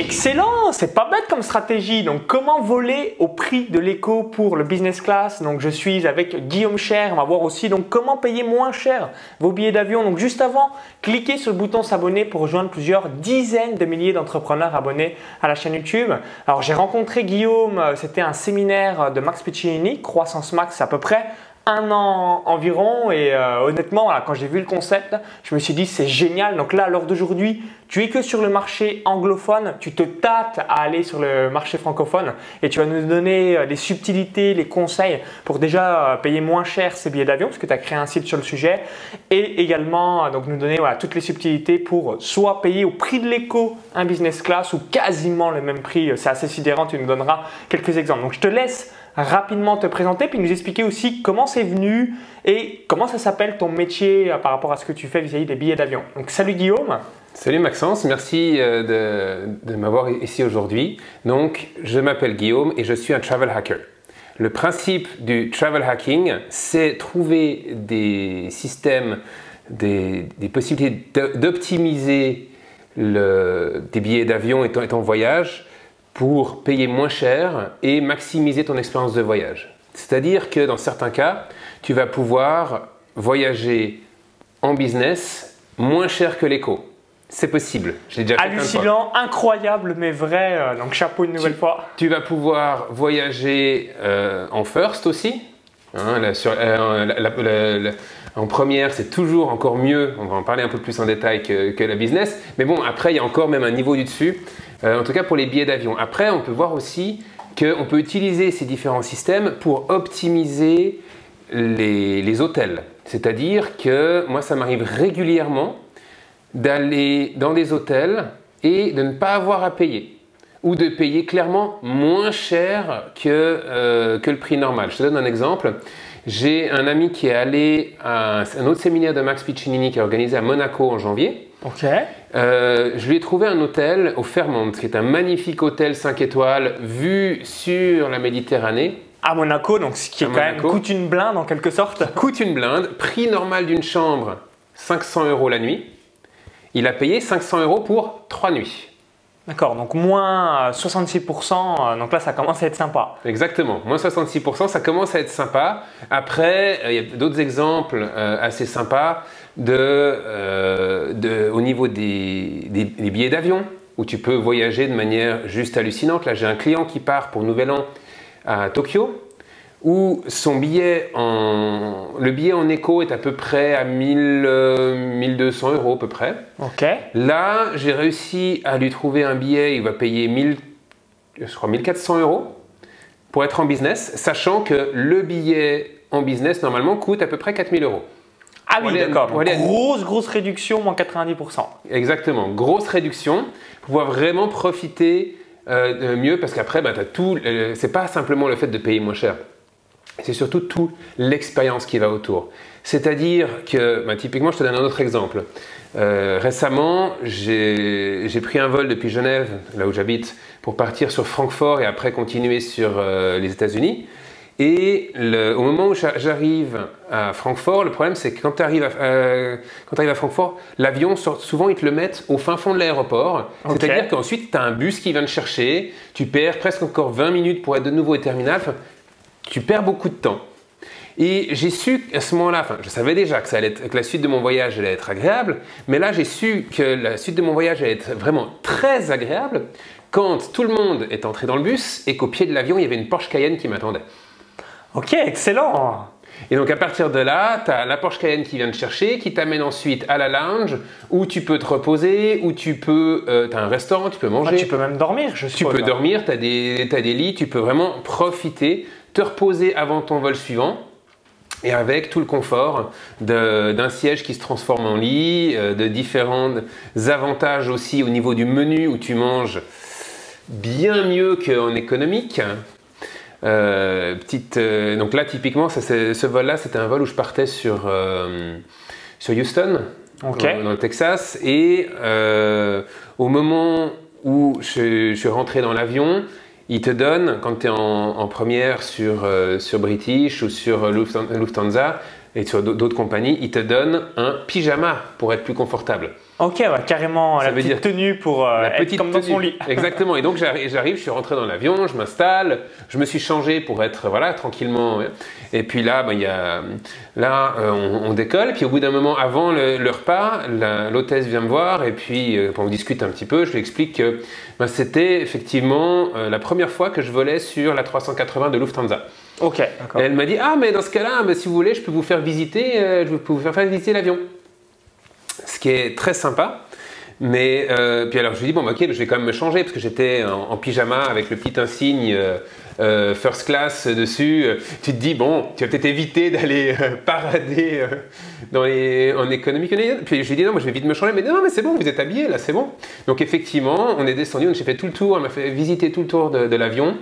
Excellent, c'est pas bête comme stratégie. Donc comment voler au prix de l'éco pour le business class? Donc je suis avec Guillaume Cher. On va voir aussi donc comment payer moins cher vos billets d'avion? Donc juste avant, cliquez sur le bouton s'abonner pour rejoindre plusieurs dizaines de milliers d'entrepreneurs abonnés à la chaîne YouTube. Alors j'ai rencontré Guillaume, euh, c'était un séminaire de Max Piccinini, Croissance Max à peu près un an environ et euh, honnêtement quand j'ai vu le concept je me suis dit c'est génial. Donc là à l'heure d'aujourd'hui tu es que sur le marché anglophone tu te tâtes à aller sur le marché francophone et tu vas nous donner euh, les subtilités les conseils pour déjà euh, payer moins cher ces billets d'avion parce que tu as créé un site sur le sujet et également donc nous donner toutes les subtilités pour soit payer au prix de l'éco un business class ou quasiment le même prix c'est assez sidérant tu nous donneras quelques exemples. Donc je te laisse rapidement te présenter puis nous expliquer aussi comment c'est venu et comment ça s'appelle ton métier euh, par rapport à ce que tu fais vis-à-vis des billets d'avion. Donc salut Guillaume. Salut Maxence, merci euh, de, m'avoir ici aujourd'hui. Donc je m'appelle Guillaume et je suis un travel hacker. Le principe du travel hacking, c'est trouver des systèmes, des, possibilités d'optimiser tes billets d'avion et ton voyage pour payer moins cher et maximiser ton expérience de voyage. C'est-à-dire que dans certains cas, tu vas pouvoir voyager en business moins cher que l'éco. C'est possible. J'ai déjà Hallucinant, incroyable, mais vrai. Euh, donc chapeau une nouvelle fois. Tu vas pouvoir voyager euh, en first aussi. Hein, euh, en première, c'est toujours encore mieux. On va en parler un peu plus en détail que, que la business. Mais bon, après, il y a encore même un niveau du dessus. Euh, en tout cas pour les billets d'avion. Après, on peut voir aussi qu'on peut utiliser ces différents systèmes pour optimiser les, hôtels. C'est-à-dire que moi, ça m'arrive régulièrement d'aller dans des hôtels et de ne pas avoir à payer ou de payer clairement moins cher que, euh, que le prix normal. Je te donne un exemple. J'ai un ami qui est allé à un autre séminaire de Max Piccinini qui est organisé à Monaco en janvier. Ok. Euh, je lui ai trouvé un hôtel au Fairmont, qui est un magnifique hôtel 5 étoiles vu sur la Méditerranée. À Monaco, donc ce qui est quand même coûte une blinde en quelque sorte. coûte une blinde. Prix normal d'une chambre 500 euros la nuit. Il a payé 500 euros pour 3 nuits. D'accord, donc moins 66%, euh, donc là ça commence à être sympa. Exactement, moins 66%, ça commence à être sympa. Après, euh, il y a d'autres exemples assez sympas de, euh, au niveau des, billets d'avion, où tu peux voyager de manière juste hallucinante. Là, j'ai un client qui part pour Nouvel An à Tokyo, où son billet en, le billet en éco est à peu près à 1000, 1200 euh, euros à peu près. Ok. Là, j'ai réussi à lui trouver un billet, il va payer 1000, je crois 1400 euros pour être en business, sachant que le billet en business normalement coûte à peu près 4000 euros. Ah oui, d'accord. Grosse, grosse réduction, moins 90%. Exactement, grosse réduction pour pouvoir vraiment profiter euh, mieux parce qu'après, bah, tout. Euh, c'est pas simplement le fait de payer moins cher, c'est surtout toute l'expérience qui va autour. C'est-à-dire que, bah, typiquement, je te donne un autre exemple. Euh, récemment, j'ai pris un vol depuis Genève, là où j'habite, pour partir sur Francfort et après continuer sur les États-Unis. Et au moment où j'arrive à Francfort, le problème c'est que quand tu arrives, euh, arrives, à Francfort, l'avion, souvent ils te le mettent au fin fond de l'aéroport. C'est-à-dire qu'ensuite tu as un bus qui vient te chercher, tu perds presque encore 20 minutes pour être de nouveau au terminal, tu perds beaucoup de temps. Et j'ai su à ce moment-là, enfin, je savais déjà que, ça allait être, que la suite de mon voyage allait être agréable, mais là j'ai su que la suite de mon voyage allait être vraiment très agréable quand tout le monde est entré dans le bus et qu'au pied de l'avion il y avait une Porsche Cayenne qui m'attendait. Ok, excellent. Et donc à partir de là, tu as la Porsche Cayenne qui vient te chercher, qui t'amène ensuite à la lounge, où tu peux te reposer, où tu peux... Euh, tu as un restaurant, tu peux manger. Ah, tu peux même dormir, je Tu peux dormir, tu as, des, as des lits, tu peux vraiment profiter, te reposer avant ton vol suivant. Et avec tout le confort d'un siège qui se transforme en lit, euh, de différents avantages aussi au niveau du menu où tu manges bien mieux qu'en économique. Euh, petite, euh, donc là, typiquement, ce vol-là, c'était un vol où je partais sur, euh, sur Houston, dans, le Texas. Et au moment où je, suis rentré dans l'avion, il te donne, quand tu es en, première sur, sur British ou sur Lufthansa et sur d'autres compagnies, il te donne un pyjama pour être plus confortable. Ok, ouais, carrément Ça la veut petite dire tenue pour euh, La être petite comme dans son lit. Exactement. Et donc j'arrive, je suis rentré dans l'avion, je m'installe, je me suis changé pour être voilà tranquillement. Et puis là, ben, il y a, là, euh, on, on décolle. Puis au bout d'un moment, avant le, le repas, l'hôtesse vient me voir et puis euh, on discute un petit peu. Je lui explique que ben, c'était effectivement euh, la première fois que je volais sur la 380 de Lufthansa. Ok, Et elle m'a dit ah mais dans ce cas-là, ben, si vous voulez, je peux vous faire visiter, euh, je peux vous faire visiter l'avion. Ce qui est très sympa. Mais euh, puis alors je lui dis bon bah, ok je vais quand même me changer parce que j'étais en, pyjama avec le petit insigne euh, euh, first class dessus. Tu te dis bon tu vas peut-être éviter d'aller parader dans les, en économie. Puis je lui dis non moi je vais vite me changer mais non mais c'est bon vous êtes habillé là c'est bon. Donc effectivement on est descendu donc j'ai fait tout le tour elle m'a fait visiter tout le tour de l'avion.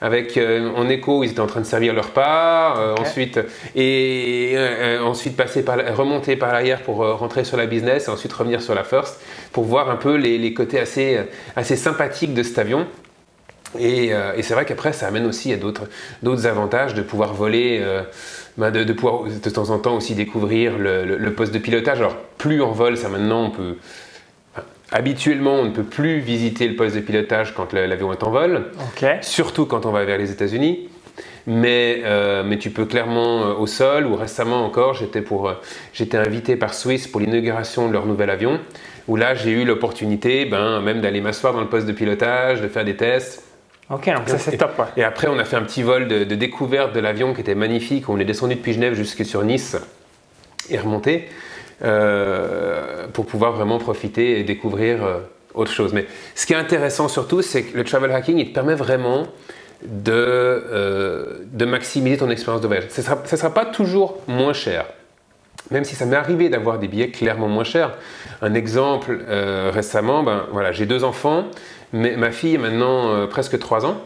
Avec euh, en écho, ils étaient en train de servir leur repas, euh, ensuite et euh, ensuite passer par remonter par l'arrière pour rentrer sur la business et ensuite revenir sur la first pour voir un peu les, les côtés assez assez sympathiques de cet avion. Et, euh, et c'est vrai qu'après, ça amène aussi à d'autres avantages de pouvoir voler, euh, ben, de, de pouvoir de temps en temps aussi découvrir le, le- le poste de pilotage. Alors, plus on vole, ça maintenant, on peut. Habituellement, on ne peut plus visiter le poste de pilotage quand l'avion est en vol, surtout quand on va vers les États-Unis. Mais, euh, mais tu peux clairement euh, au sol, ou récemment encore, j'étais euh, invité par Swiss pour l'inauguration de leur nouvel avion, où là j'ai eu l'opportunité ben, même d'aller m'asseoir dans le poste de pilotage, de faire des tests. Ok, donc ça c'est top. Ouais. Et après, on a fait un petit vol de, de découverte de l'avion qui était magnifique. On est descendu depuis Genève jusque sur Nice et remonté euh, pour pouvoir vraiment profiter et découvrir euh, autre chose. Mais ce qui est intéressant surtout, c'est que le travel hacking, il te permet vraiment de, euh, de maximiser ton expérience de voyage. Ce ne sera, pas toujours moins cher. Même si ça m'est arrivé d'avoir des billets clairement moins chers. Un exemple, récemment, ben, voilà, j'ai deux enfants, mais ma fille a maintenant presque 3 ans.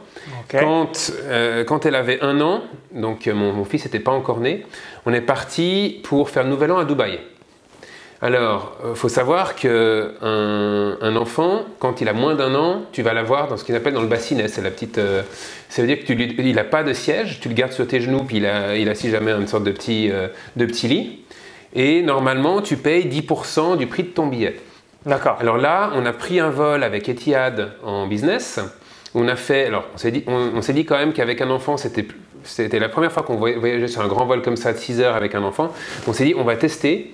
Quand, euh, quand elle avait un an, donc euh, mon, mon fils n'était pas encore né, on est parti pour faire le nouvel an à Dubaï. Alors, il faut savoir qu'un un enfant, quand il a moins d'un an, tu vas l'avoir dans ce qu'il appelle dans le bassinet. C'est la petite. euh, ça veut dire qu'il n'a pas de siège, tu le gardes sur tes genoux, puis il, a, il assis jamais une sorte de petit, euh, de petit lit. Et normalement, tu payes 10% du prix de ton billet. D'accord. Alors là, on a pris un vol avec Etihad en business. On a fait, alors on s'est dit, on, on s'est dit quand même qu'avec un enfant, c'était, c'était la première fois qu'on voy- voyageait sur un grand vol comme ça de 6 heures avec un enfant. On s'est dit, on va tester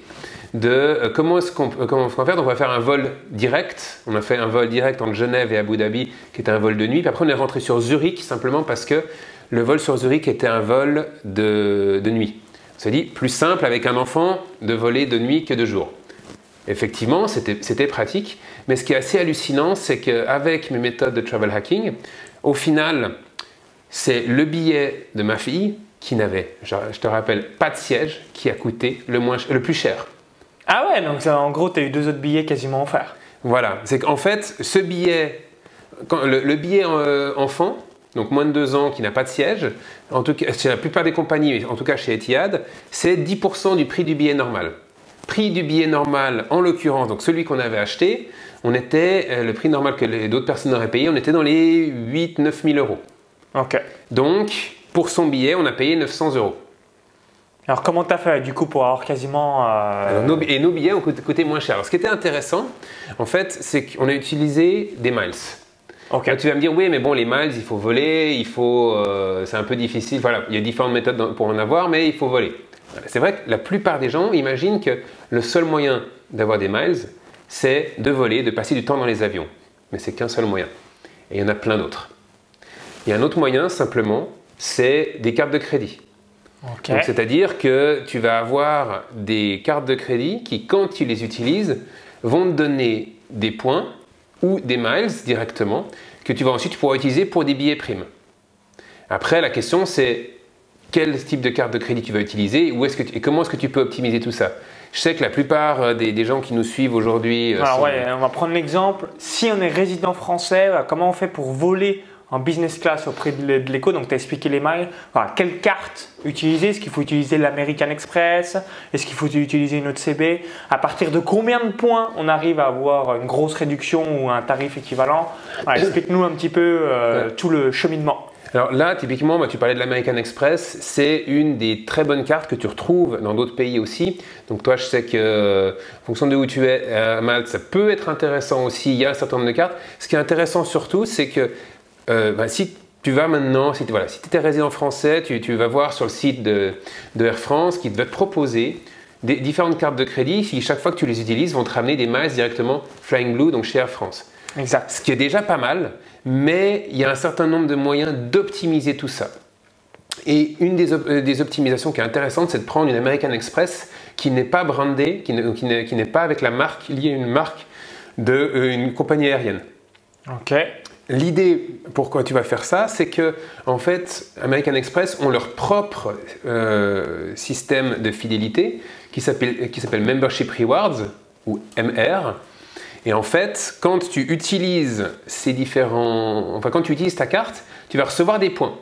de euh, comment est-ce qu'on, peut- comment on va faire. Donc on va faire un vol direct. On a fait un vol direct entre Genève et Abu Dhabi, qui était un vol de nuit. Puis après, on est rentré sur Zurich simplement parce que le vol sur Zurich était un vol de, de nuit. On s'est dit, plus simple avec un enfant de voler de nuit que de jour. Effectivement, c'était pratique, mais ce qui est assez hallucinant, c'est qu'avec mes méthodes de travel hacking, au final, c'est le billet de ma fille qui n'avait, je, te rappelle, pas de siège, qui a coûté le, moins, le plus cher. Ah ouais, donc ça, en gros, tu as eu deux autres billets quasiment offerts. Voilà, c'est qu'en fait, ce billet, quand- le, le billet euh, enfant, donc moins de 2 ans qui n'a pas de siège, en tout cas, chez la plupart des compagnies, mais en tout cas chez Etihad, c'est 10% du prix du billet normal. Prix du billet normal, en l'occurrence, donc celui qu'on avait acheté, on était, euh, le prix normal que d'autres personnes auraient payé, on était dans les 8-9 000 euros. Ok. Donc, pour son billet, on a payé 900 euros. Alors comment tu as fait du coup pour avoir quasiment... euh, Alors, nos- et nos billets ont coûté, moins cher. Alors, ce qui était intéressant, en fait, c'est qu'on a utilisé des miles. Ok. Là, tu vas me dire, oui, mais bon, les miles, il faut voler, il faut, euh, c'est un peu difficile. Voilà, il y a différentes méthodes pour en avoir, mais il faut voler. Voilà. C'est vrai que la plupart des gens imaginent que le seul moyen d'avoir des miles, c'est de voler, de passer du temps dans les avions. Mais c'est qu'un seul moyen. Et il y en a plein d'autres. Il y a un autre moyen, simplement, c'est des cartes de crédit. Donc, C'est-à-dire que tu vas avoir des cartes de crédit qui, quand tu les utilises, vont te donner des points ou des miles directement que tu vas ensuite pouvoir utiliser pour des billets primes. Après, la question c'est quel type de carte de crédit tu vas utiliser où est-ce que tu- et comment est-ce que tu peux optimiser tout ça? Je sais que la plupart euh, des, des gens qui nous suivent aujourd'hui euh, Alors sont- ouais, on va prendre l'exemple. Si on est résident français, comment on fait pour voler en business class auprès de l'é- de l'éco Donc tu as expliqué les. Voilà, quelle carte utiliser? Est-ce qu'il faut utiliser l'American Express? Est-ce qu'il faut utiliser une autre CB À partir de combien de points on arrive à avoir une grosse réduction ou un tarif équivalent? Voilà, Explique-nous un petit peu euh, Ouais. tout le cheminement. Alors là, typiquement, bah, tu parlais de l'American Express, c'est une des très bonnes cartes que tu retrouves dans d'autres pays aussi. Donc toi, je sais que en fonction de où tu es à Malte, ça peut être intéressant aussi. Il y a un certain nombre de cartes. Ce qui est intéressant surtout, c'est que euh, bah, si tu vas maintenant, si tu voilà, si étais résident français, tu, vas voir sur le site de, Air France qui va te proposer des différentes cartes de crédit qui, chaque fois que tu les utilises, vont te ramener des miles directement Flying Blue, donc chez Air France. Exact. Ce qui est déjà pas mal, mais il y a un certain nombre de moyens d'optimiser tout ça. Et une des, euh, optimisations qui est intéressante, c'est de prendre une American Express qui n'est pas brandée, qui n'est pas avec la marque liée à une marque d'une euh, compagnie aérienne. Ok. L'idée pourquoi tu vas faire ça, c'est que en fait, American Express ont leur propre euh, système de fidélité qui s'appelle Membership Rewards ou MR. Et en fait, quand tu utilises ces différents, enfin quand tu utilises ta carte, tu vas recevoir des points.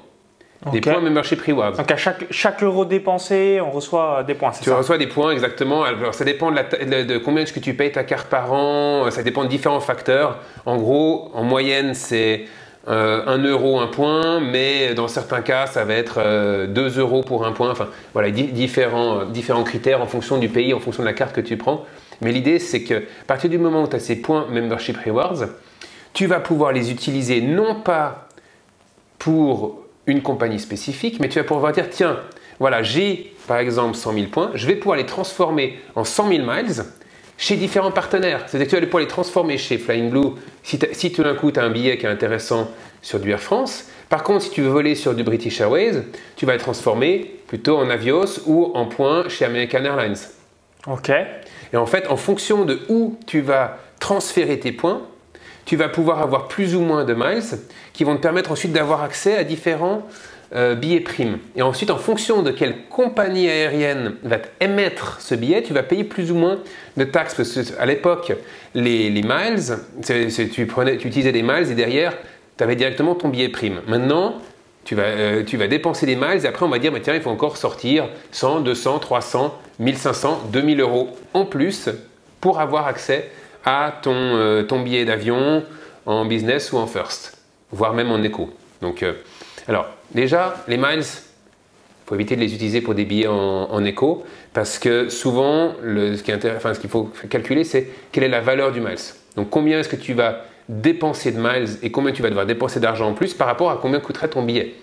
Des points membership rewards. Donc à chaque, chaque euro dépensé, on reçoit des points, c'est ça Tu reçois des points, exactement. Alors ça dépend de, la, de combien est-ce que tu payes ta carte par an, ça dépend de différents facteurs. En gros, en moyenne, c'est euh, 1 euro un point, mais dans certains cas, ça va être euh, 2 euros pour un point. Enfin, voilà, différents, euh, différents critères en fonction du pays, en fonction de la carte que tu prends. Mais l'idée, c'est que à partir du moment où tu as ces points membership rewards, tu vas pouvoir les utiliser non pas pour une compagnie spécifique, mais tu vas pouvoir dire, tiens, voilà, j'ai par exemple 100 000 points, je vais pouvoir les transformer en 100 000 miles chez différents partenaires. C'est-à-dire que tu vas pouvoir les transformer chez Flying Blue si, si tout d'un coup tu as un billet qui est intéressant sur du Air France. Par contre, si tu veux voler sur du British Airways, tu vas les transformer plutôt en Avios ou en points chez American Airlines. Ok. Et en fait, en fonction de où tu vas transférer tes points, tu vas pouvoir avoir plus ou moins de miles qui vont te permettre ensuite d'avoir accès à différents euh, billets primes. Et ensuite, en fonction de quelle compagnie aérienne va émettre ce billet, tu vas payer plus ou moins de taxes. Parce qu'à l'époque, les, miles, tu, prenais, tu utilisais des miles et derrière, tu avais directement ton billet prime. Maintenant, tu vas, euh, tu vas dépenser des miles et après on va dire, tiens, il faut encore sortir 100, 200, 300, 1500, 2000 euros en plus pour avoir accès à ton, euh, ton billet d'avion en business ou en first, voire même en éco. Donc, euh, alors, déjà, les miles, il faut éviter de les utiliser pour des billets en, éco parce que souvent, le, ce qu'il faut calculer, c'est quelle est la valeur du miles. Donc, combien est-ce que tu vas dépenser de miles et combien tu vas devoir dépenser d'argent en plus par rapport à combien coûterait ton billet.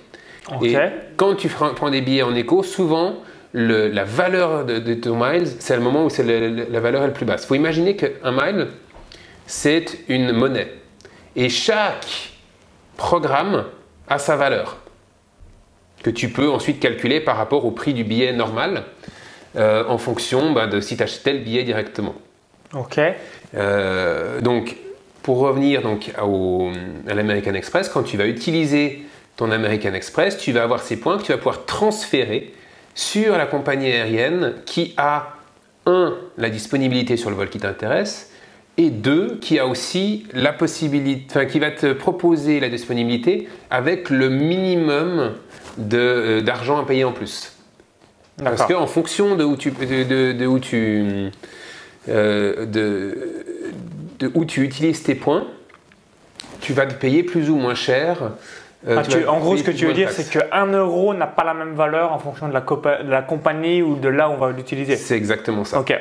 Et quand tu prends des billets en éco, souvent, la valeur de, ton miles, c'est le moment où c'est la valeur est le plus basse. Il faut imaginer qu'un mile, c'est une monnaie. Et chaque programme a sa valeur, que tu peux ensuite calculer par rapport au prix du billet normal, euh, en fonction bah, de si tu achetais le billet directement. Ok. Euh, donc, pour revenir donc à l'American Express, quand tu vas utiliser ton American Express, tu vas avoir ces points que tu vas pouvoir transférer sur la compagnie aérienne qui a, un, la disponibilité sur le vol qui t'intéresse, et deux, qui a aussi la possibilité, enfin, qui va te proposer la disponibilité avec le minimum euh, d'argent à payer en plus. Parce qu'en fonction de où tu, de, où tu, euh, de, où tu utilises tes points, tu vas te payer plus ou moins cher euh, ah, en gros, ce que tu veux dire, c'est qu'un euro n'a pas la même valeur en fonction de la, de la compagnie ou de là où on va l'utiliser. C'est exactement ça. Ok.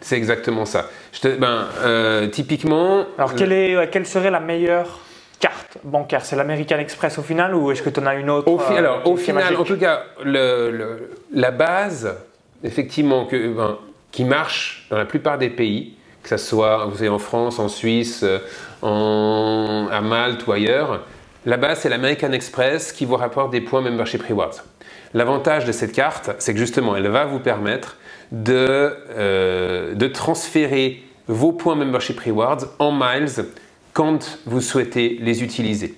C'est exactement ça. Je te, ben, euh, typiquement. Alors, quelle, est, quelle serait la meilleure carte bancaire? C'est l'American Express au final ou est-ce que tu en as une autre au, alors, au final, en tout cas, le, la base, effectivement, que, ben, qui marche dans la plupart des pays, que ce soit vous savez, en France, en Suisse, euh, en, à Malte ou ailleurs, la base c'est l'American Express qui vous rapporte des points Membership Rewards. L'avantage de cette carte, c'est que justement, elle va vous permettre de, euh, de transférer vos points Membership Rewards en miles quand vous souhaitez les utiliser.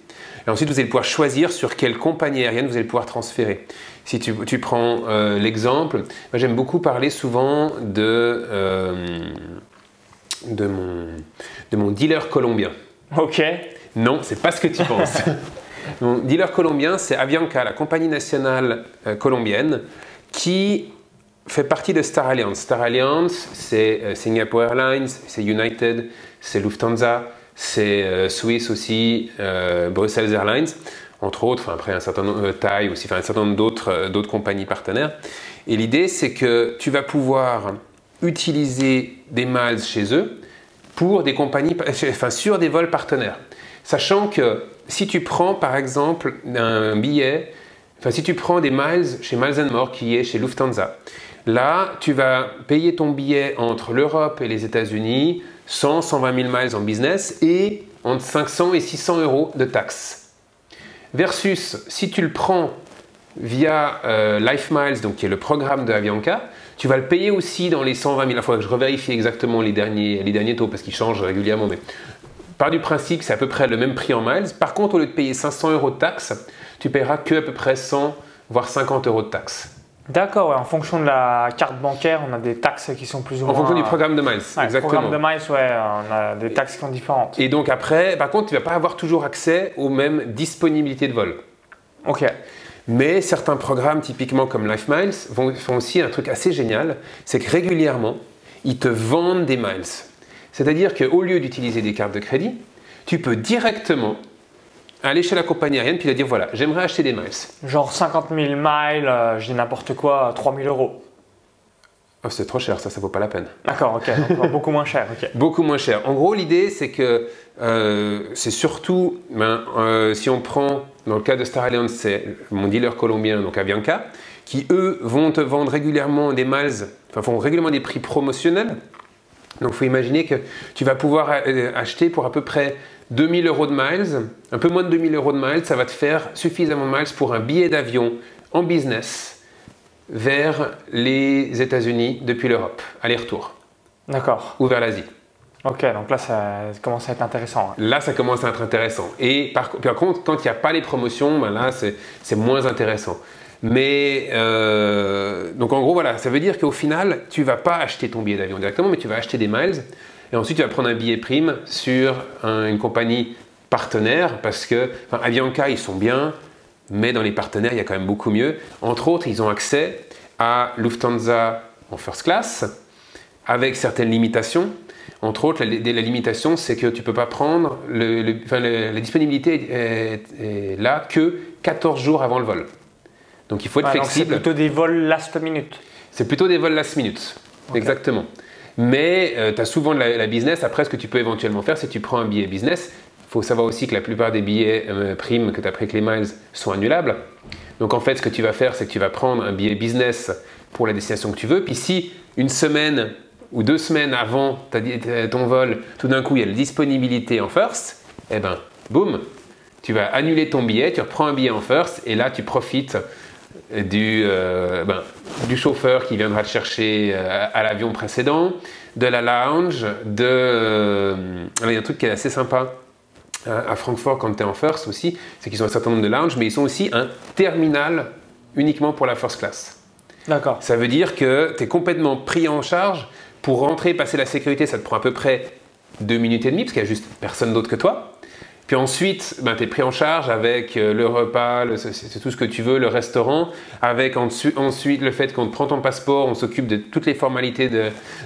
Et ensuite, vous allez pouvoir choisir sur quelle compagnie aérienne vous allez pouvoir transférer. Si tu, tu prends euh, l'exemple, moi j'aime beaucoup parler souvent de, de mon, de mon dealer colombien. Ok. Non, c'est pas ce que tu penses. Mon dealer colombien, c'est Avianca, la compagnie nationale euh, colombienne, qui fait partie de Star Alliance. Star Alliance, c'est euh, Singapore Airlines, c'est United, c'est Lufthansa, c'est euh, Swiss aussi, Brussels Airlines. entre autres, enfin, après un certain nombre de tailles aussi, enfin, un certain nombre d'autres compagnies partenaires. Et l'idée, c'est que tu vas pouvoir utiliser des miles chez eux pour des compagnies, enfin, sur des vols partenaires. Sachant que si tu prends par exemple un billet, enfin si tu prends des miles chez Miles More qui est chez Lufthansa, là tu vas payer ton billet entre l'Europe et les États-Unis 100, 120 000 miles en business et entre 500 et 600 euros de taxes. Versus si tu le prends via euh, Life Miles, donc qui est le programme de Avianca, tu vas le payer aussi dans les 120 000. Il faudra que je revérifie exactement les derniers, les derniers taux parce qu'ils changent régulièrement. Mais par du principe, c'est à peu près le même prix en miles. Par contre, au lieu de payer 500 euros de taxes, tu paieras que à peu près 100 voire 50 euros de taxes. D'accord, en fonction de la carte bancaire, on a des taxes qui sont plus ou moins. En fonction du programme de miles, ouais, exactement. programme de miles, ouais, on a des taxes qui sont différentes. Et donc après, par contre, tu ne vas pas avoir toujours accès aux mêmes disponibilités de vol. Ok. Mais certains programmes, typiquement comme Life Miles, vont, font aussi un truc assez génial, c'est que régulièrement, ils te vendent des miles. C'est-à-dire qu'au lieu d'utiliser des cartes de crédit, tu peux directement aller chez la compagnie aérienne puis leur dire voilà, j'aimerais acheter des miles. Genre 50 000 miles, euh, je dis n'importe quoi, 3 000 euros. Oh, c'est trop cher, ça, ça vaut pas la peine. D'accord, ok, donc beaucoup moins cher. Beaucoup moins cher. En gros, l'idée, c'est que euh, c'est surtout, ben, euh, si on prend, dans le cas de Star Alliance, c'est mon dealer colombien, donc Avianca, qui eux vont te vendre régulièrement des miles, enfin font régulièrement des prix promotionnels. Donc il faut imaginer que tu vas pouvoir euh, acheter pour à peu près 2000 euros de miles, un peu moins de 2000 euros de miles, ça va te faire suffisamment de miles pour un billet d'avion en business vers les États-Unis depuis l'Europe, aller-retour, D'accord. ou vers l'Asie. Ok, donc là, ça commence à être intéressant. Là, ça commence à être intéressant. Et par, par contre, quand il n'y a pas les promotions, ben là, c'est c'est moins intéressant. Mais euh, donc en gros, voilà, ça veut dire qu'au final, tu vas pas acheter ton billet d'avion directement, mais tu vas acheter des miles. Et ensuite, tu vas prendre un billet prime sur un- une compagnie partenaire parce que enfin, Avianca, ils sont bien, mais dans les partenaires, il y a quand même beaucoup mieux. Entre autres, ils ont accès à Lufthansa en first class avec certaines limitations. Entre autres, la, la limitation, c'est que tu ne peux pas prendre, le, le- enfin, le- la disponibilité est, est là que 14 jours avant le vol. Donc il faut être Ouais, donc c'est flexible. plutôt des vols last minute. C'est plutôt des vols last minute. Exactement. Mais tu as souvent la, business. Après, ce que tu peux éventuellement faire, c'est que tu prends un billet business. Il faut savoir aussi que la plupart des billets euh, primes que tu as pris avec les miles sont annulables. Donc en fait, ce que tu vas faire, c'est que tu vas prendre un billet business pour la destination que tu veux. Puis si une semaine ou deux semaines avant ton vol, tout d'un coup, il y a la disponibilité en first, eh ben, boum, tu vas annuler ton billet, tu reprends un billet en first et là, tu profites du, euh, ben, du chauffeur qui viendra te chercher euh, à l'avion précédent, de la lounge, de... euh, il y a un truc qui est assez sympa à à Francfort quand tu es en first aussi, c'est qu'ils ont un certain nombre de lounges, mais ils sont aussi un terminal uniquement pour la first class. D'accord. Ça veut dire que tu es complètement pris en charge. Pour rentrer, passer la sécurité, ça te prend à peu près deux minutes et demie, parce qu'il n'y a juste personne d'autre que toi. Puis ensuite, ben, tu es pris en charge avec euh, le repas, le- c'est tout ce que tu veux, le restaurant, avec ensu- ensuite le fait qu'on te prend ton passeport, on s'occupe de toutes les formalités de,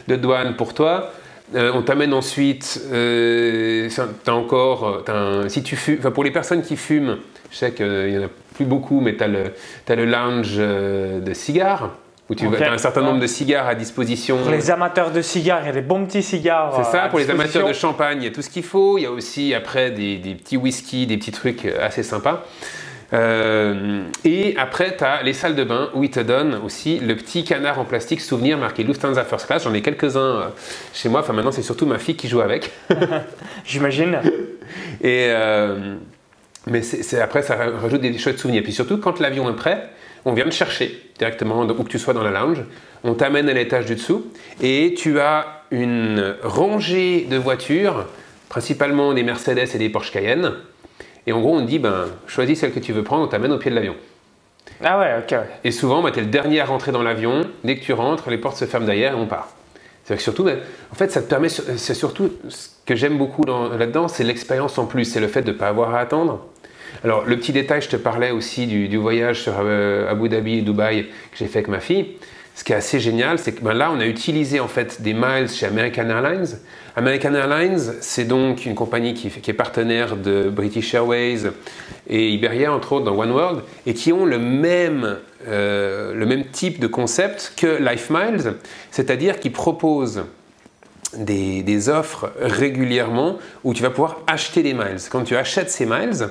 de douane pour toi. Euh, on t'amène ensuite, euh, t'as encore, euh, si tu fumes, pour les personnes qui fument, je sais qu'il n'y en a plus beaucoup, mais tu as le, t'as le lounge de cigares, où tu as un certain nombre de cigares à disposition. Pour les amateurs de cigares, il y a des bons petits cigares. C'est ça, à pour les amateurs de champagne, il y a tout ce qu'il faut. Il y a aussi après des, des petits whisky, des petits trucs euh, assez sympas. Euh, et après, tu as les salles de bain où ils te donnent aussi le petit canard en plastique souvenir marqué Lufthansa First Class. J'en ai quelques-uns euh, chez moi. Enfin, maintenant, c'est surtout ma fille qui joue avec. J'imagine. Et, euh, mais c'est- après, ça rajoute des chouettes souvenirs. Puis surtout, quand l'avion est prêt, on vient te chercher directement, où que tu sois dans la lounge. On t'amène à l'étage du dessous et tu as une rangée de voitures, principalement des Mercedes et des Porsche Cayenne. Et en gros, on te dit, ben, choisis celle que tu veux prendre, on t'amène au pied de l'avion. Ah ouais, ok. Et souvent, ben, tu es le dernier à rentrer dans l'avion. Dès que tu rentres, les portes se ferment derrière et on part. C'est que surtout, ben, en fait, ça te permet, c'est surtout ce que j'aime beaucoup dans- là-dedans, c'est l'expérience en plus, c'est le fait de ne pas avoir à attendre. Alors, le petit détail, je te parlais aussi du, voyage sur euh, Abu Dhabi et Dubaï que j'ai fait avec ma fille. Ce qui est assez génial, c'est que ben, là, on a utilisé en fait des miles chez American Airlines. American Airlines, c'est donc une compagnie qui, est partenaire de British Airways et Iberia, entre autres, dans One World, et qui ont le même, euh, le même type de concept que Life Miles, c'est-à-dire qui proposent des, offres régulièrement où tu vas pouvoir acheter des miles. Quand tu achètes ces miles,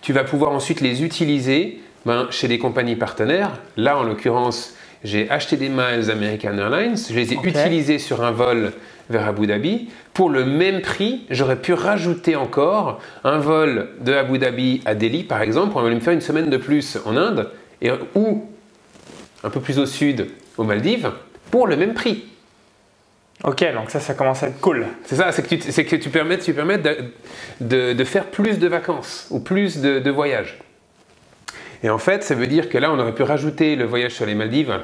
tu vas pouvoir ensuite les utiliser ben, chez des compagnies partenaires. Là, en l'occurrence, j'ai acheté des miles American Airlines, je les ai utilisés sur un vol vers Abu Dhabi. Pour le même prix, j'aurais pu rajouter encore un vol de Abu Dhabi à Delhi, par exemple, pour me faire une semaine de plus en Inde, et, ou un peu plus au sud, aux Maldives, pour le même prix. Ok, donc ça, ça commence à être cool. C'est ça, c'est que tu, permets, de, faire plus de vacances ou plus de, voyages. Et en fait, ça veut dire que là, on aurait pu rajouter le voyage sur les Maldives.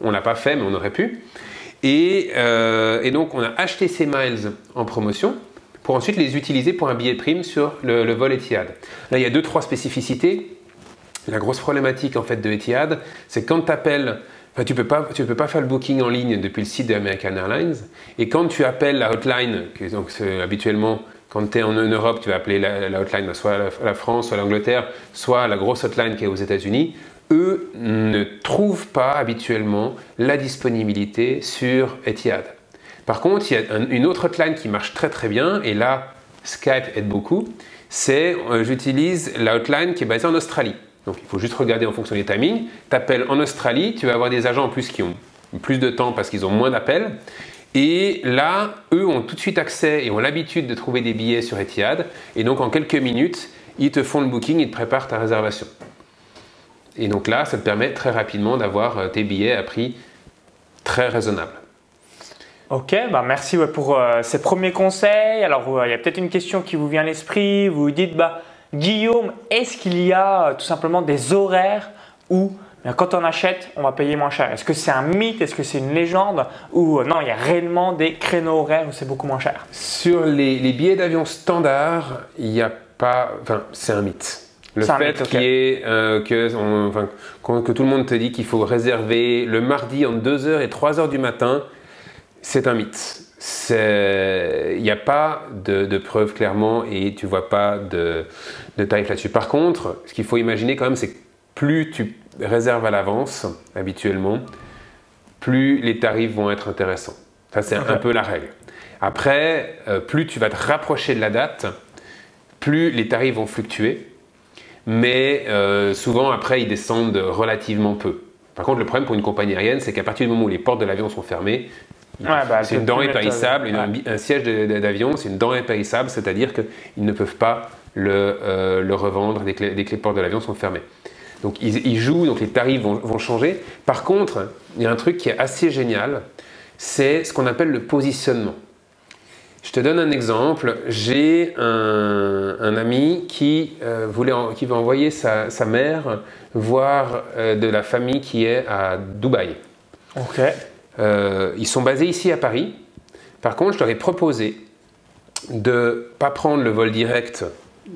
on l'a pas fait, mais on aurait pu. Euh, et, donc, on a acheté ces miles en promotion pour ensuite les utiliser pour un billet prime sur le, vol Etihad. Là, il y a deux, trois spécificités. La grosse problématique en fait de Etihad, c'est quand tu appelles, tu ne peux, pas, faire le booking en ligne depuis le site de American Airlines. Et quand tu appelles la hotline, donc habituellement quand tu es en Europe, tu vas appeler la, hotline soit la France, soit l'Angleterre, soit la grosse hotline qui est aux États-Unis eux ne trouvent pas habituellement la disponibilité sur Etihad. Par contre, il y a une autre hotline qui marche très très bien, et là, Skype aide beaucoup, c'est euh, j'utilise la hotline qui est basée en Australie. Donc il faut juste regarder en fonction des timings. Tu appelles en Australie, tu vas avoir des agents en plus qui ont plus de temps parce qu'ils ont moins d'appels. Et là, eux ont tout de suite accès et ont l'habitude de trouver des billets sur Etihad. Et donc en quelques minutes, ils te font le booking, ils te préparent ta réservation. Et donc là, ça te permet très rapidement d'avoir euh, tes billets à prix très raisonnable. Ok, bah merci pour euh, ces premiers conseils. Alors, euh, il y a peut-être une question qui vous vient à l'esprit. Vous vous dites, bah, Guillaume, est-ce qu'il y a tout simplement des horaires où quand on achète, on va payer moins cher? Est-ce que c'est un mythe? Est-ce que c'est une légende? Ou non, il y a réellement des créneaux horaires où c'est beaucoup moins cher? Sur les, les billets d'avion standard, il n'y a pas. Enfin, c'est un mythe. Le fait est, euh, que, que tout le monde te dit qu'il faut réserver le mardi entre 2h et 3h du matin, c'est un mythe. Il n'y a pas de, de preuves clairement et tu vois pas de, de tarif là-dessus. Par contre, ce qu'il faut imaginer quand même, c'est que plus tu réserves à l'avance, habituellement, plus les tarifs vont être intéressants. Ça, c'est un peu la règle. Après, euh, plus tu vas te rapprocher de la date, plus les tarifs vont fluctuer mais euh, souvent après ils descendent relativement peu. Par contre, le problème pour une compagnie aérienne, c'est qu'à partir du moment où les portes de l'avion sont fermées, bah, c'est une denrée périssable, un siège d'avion, c'est une denrée périssable, c'est-à-dire qu'ils ne peuvent pas le, euh, le revendre dès que, les, portes de l'avion sont fermées. Donc ils, jouent, donc les tarifs vont, vont, changer. Par contre, il y a un truc qui est assez génial, c'est ce qu'on appelle le positionnement. Je te donne un exemple. J'ai un, ami qui, euh, voulait qui veut envoyer sa, mère voir euh, de la famille qui est à Dubaï. Ok. Euh, ils sont basés ici à Paris. Par contre, je leur ai proposé de ne pas prendre le vol direct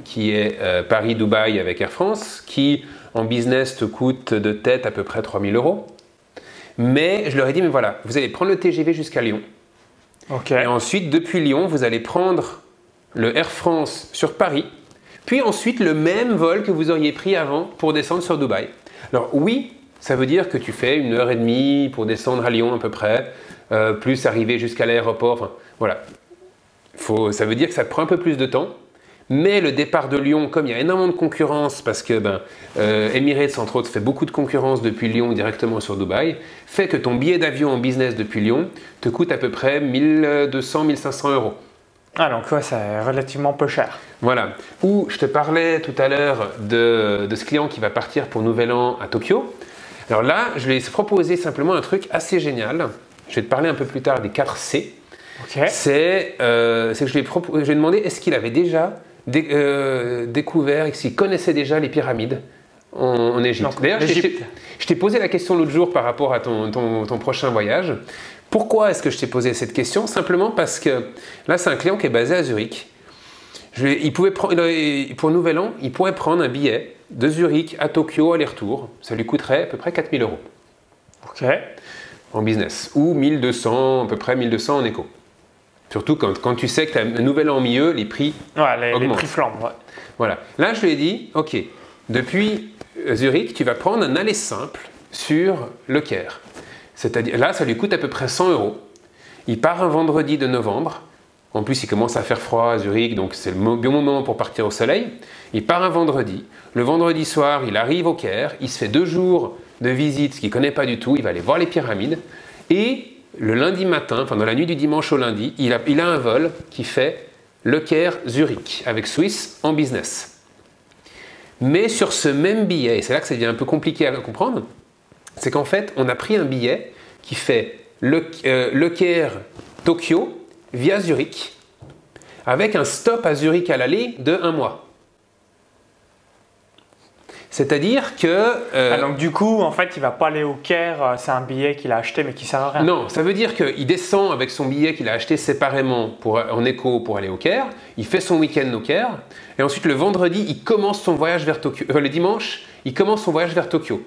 qui est Paris-Dubaï avec Air France, qui en business te coûte de tête à peu près 3000 euros. Mais je leur ai dit, mais voilà, vous allez prendre le TGV jusqu'à Lyon et ensuite, depuis Lyon, vous allez prendre le Air France sur Paris, puis ensuite le même vol que vous auriez pris avant pour descendre sur Dubaï. Alors oui, ça veut dire que tu fais une heure et demie pour descendre à Lyon à peu près, euh, plus arriver jusqu'à l'aéroport. Enfin, voilà. Faut, ça veut dire que ça te prend un peu plus de temps, mais le départ de Lyon, comme il y a énormément de concurrence, parce que ben, euh, Emirates, entre autres, fait beaucoup de concurrence depuis Lyon directement sur Dubaï, fait que ton billet d'avion en business depuis Lyon te coûte à peu près 1200-1500 euros. Ah donc ouais, c'est relativement peu cher. Voilà. Ou je te parlais tout à l'heure de, ce client qui va partir pour Nouvel An à Tokyo. Alors là, je lui ai proposé simplement un truc assez génial. Je vais te parler un peu plus tard des 4 C. C'est euh, que je lui ai demandé est-ce qu'il avait déjà euh, découvert et s'il connaissait déjà les pyramides en, Égypte? D'ailleurs, je t'ai posé la question l'autre jour par rapport à ton, ton, prochain voyage. Pourquoi est-ce que je t'ai posé cette question? Simplement parce que là, c'est un client qui est basé à Zurich. Je, il pouvait prendre, pour Nouvel An, il pourrait prendre un billet de Zurich à Tokyo aller-retour. Ça lui coûterait à peu près 4000 euros. Ok. En business. Ou 1200, à peu près 1200 en éco. Surtout quand, quand tu sais que tu as un nouvel an au milieu, les prix Ouais, les, prix flambent. ouais. Voilà. Là, je lui ai dit, OK, depuis euh, Zurich, tu vas prendre un aller simple sur le Caire. C'est-à-dire, là, ça lui coûte à peu près 100 euros. Il part un vendredi de novembre. En plus, il commence à faire froid à Zurich, donc c'est le bon moment pour partir au soleil. Il part un vendredi. Le vendredi soir, il arrive au Caire. Il se fait deux jours de visite qu'il ne connaît pas du tout. Il va aller voir les pyramides. Et le lundi matin, enfin dans la nuit du dimanche au lundi, il a, un vol qui fait le Caire Zurich avec Swiss en business. Mais sur ce même billet, et c'est là que ça devient un peu compliqué à comprendre, c'est qu'en fait, on a pris un billet qui fait le, euh, le Caire Tokyo via Zurich, avec un stop à Zurich à l'aller de un mois. C'est-à-dire que... euh, Ah, donc du coup, en fait, il va pas aller au Caire. euh, C'est un billet qu'il a acheté mais qui sert à rien. Non, ça veut dire qu'il descend avec son billet qu'il a acheté séparément pour, en écho pour aller au Caire, il fait son week-end au Caire, et ensuite le vendredi, il commence son voyage vers Tokyo. euh, le dimanche, il commence son voyage vers Tokyo.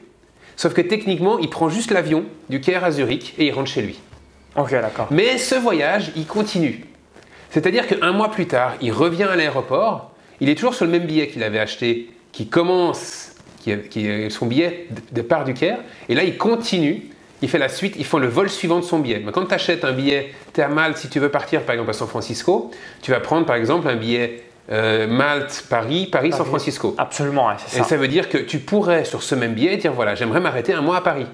Sauf que techniquement, il prend juste l'avion du Caire à Zurich et il rentre chez lui. Ok, d'accord. Mais ce voyage, il continue. C'est-à-dire qu'un mois plus tard, il revient à l'aéroport, il est toujours sur le même billet qu'il avait acheté, qui commence, qui est, son billet de départ du Caire, et là il continue, il fait la suite, ils font le vol suivant de son billet. Mais quand tu achètes un billet, tu es à Malte, si tu veux partir par exemple à San Francisco, tu vas prendre par exemple un billet euh, Malte-Paris, Paris-San Paris. Francisco. Absolument, ouais, c'est Et ça. ça veut dire que tu pourrais, sur ce même billet, dire voilà, j'aimerais m'arrêter un mois à Paris.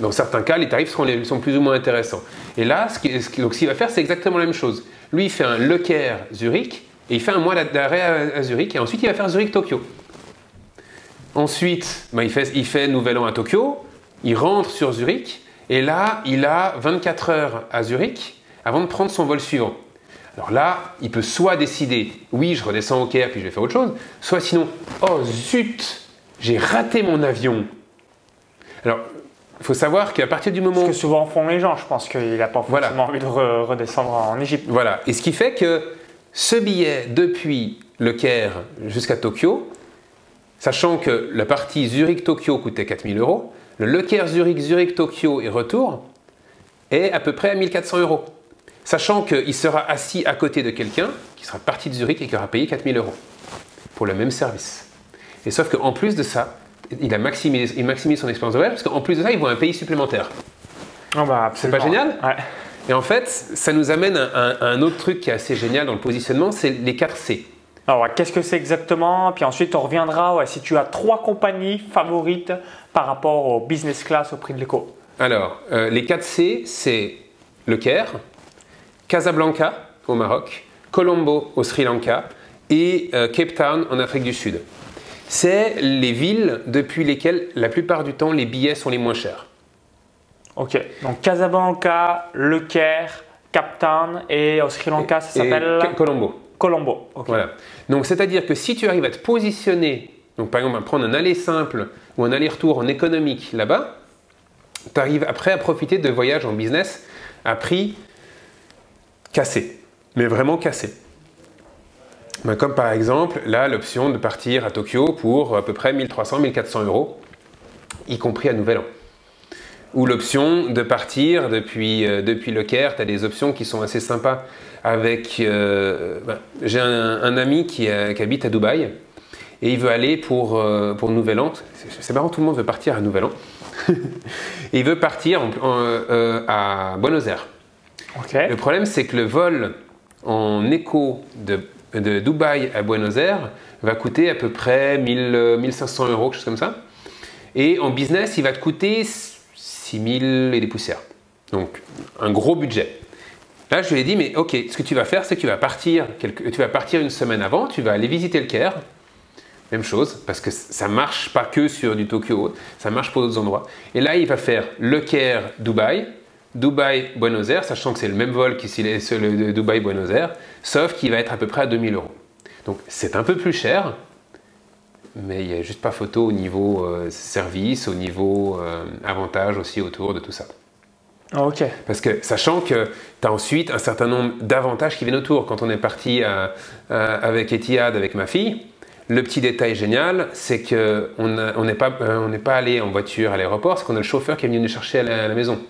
Dans certains cas, les tarifs sont plus ou moins intéressants. Et là, ce qu'il va faire, c'est exactement la même chose. Lui, il fait un Le Caire Zurich, et il fait un mois d'arrêt à, à Zurich, et ensuite il va faire Zurich-Tokyo. Ensuite, ben, il, fait, il fait Nouvel An à Tokyo, il rentre sur Zurich, et là, il a 24 heures à Zurich avant de prendre son vol suivant. Alors là, il peut soit décider, oui, je redescends au Caire, puis je vais faire autre chose, soit sinon, oh zut, j'ai raté mon avion. Alors, il faut savoir qu'à partir du moment Ce que souvent font les gens, je pense qu'il n'a pas Voilà. forcément envie de re- redescendre en Égypte. Voilà. Et ce qui fait que ce billet depuis le Caire jusqu'à Tokyo, sachant que la partie Zurich-Tokyo coûtait 4000 euros, le Le Caire Zurich, Zurich-Tokyo et retour est à peu près à 1400 euros. Sachant qu'il sera assis à côté de quelqu'un qui sera parti de Zurich et qui aura payé 4000 euros pour le même service. Et sauf qu'en plus de ça, il a maximisé, il maximise son expérience de voyage parce qu'en plus de ça, il voit un pays supplémentaire. Oh, bah, absolument. pas génial Ouais. Et en fait, ça nous amène à un, à un autre truc qui est assez génial dans le positionnement, c'est les 4 C. Alors, qu'est-ce que c'est exactement? Puis ensuite, on reviendra ouais, si tu as trois compagnies favorites par rapport au business class au prix de l'éco. Alors, euh, les 4 C, c'est le Caire, Casablanca au Maroc, Colombo au Sri Lanka et euh, Cape Town en Afrique du Sud. C'est les villes depuis lesquelles la plupart du temps les billets sont les moins chers. Ok. Donc, Casablanca, Le Caire, Cap Town et au Sri Lanka, ça s'appelle Colombo. Colombo. Ok. Voilà. Donc, c'est-à-dire que si tu arrives à te positionner, donc par exemple à prendre un aller simple ou un aller-retour en économique là-bas, tu arrives après à profiter de voyages en business à prix cassé, mais vraiment cassé. Ben, comme par exemple, là, l'option de partir à Tokyo pour à peu près 1300-1400 euros, y compris à Nouvel An. Ou l'option de partir depuis, euh, depuis le Caire, tu as des options qui sont assez sympas. Avec, euh, ben, j'ai un, un ami qui, euh, qui habite à Dubaï et il veut aller pour, euh, pour Nouvel An. C'est marrant, tout le monde veut partir à Nouvel An. et il veut partir en- en, à Buenos Aires. Le problème, c'est que le vol en écho de, de Dubaï à Buenos Aires va coûter à peu près 1000, euh, 1500 euros, quelque chose comme ça. Et en business, il va te coûter 6000 et des poussières. Donc, un gros budget. Là, je lui ai dit, mais ok, ce que tu vas faire, c'est que tu vas partir, tu vas partir une semaine avant, tu vas aller visiter le Caire. Même chose, parce que ça marche pas que sur du Tokyo, ça marche pour d'autres endroits. Et là, il va faire le Caire, Dubaï, Dubaï, Buenos Aires, sachant que c'est le même vol sur le de Dubaï, Buenos Aires, sauf qu'il va être à peu près à 2000 euros. Donc c'est un peu plus cher, mais il n'y a juste pas photo au niveau euh, service, au niveau euh, avantage aussi autour de tout ça. Ok. Parce que sachant que tu as ensuite un certain nombre d'avantages qui viennent autour. Quand on est parti à- à- avec Etihad, avec ma fille, le petit détail génial, c'est qu'on on n'est pas, euh, on n'est pas allé en voiture à l'aéroport, c'est qu'on a le chauffeur qui est venu nous chercher à la, à la maison.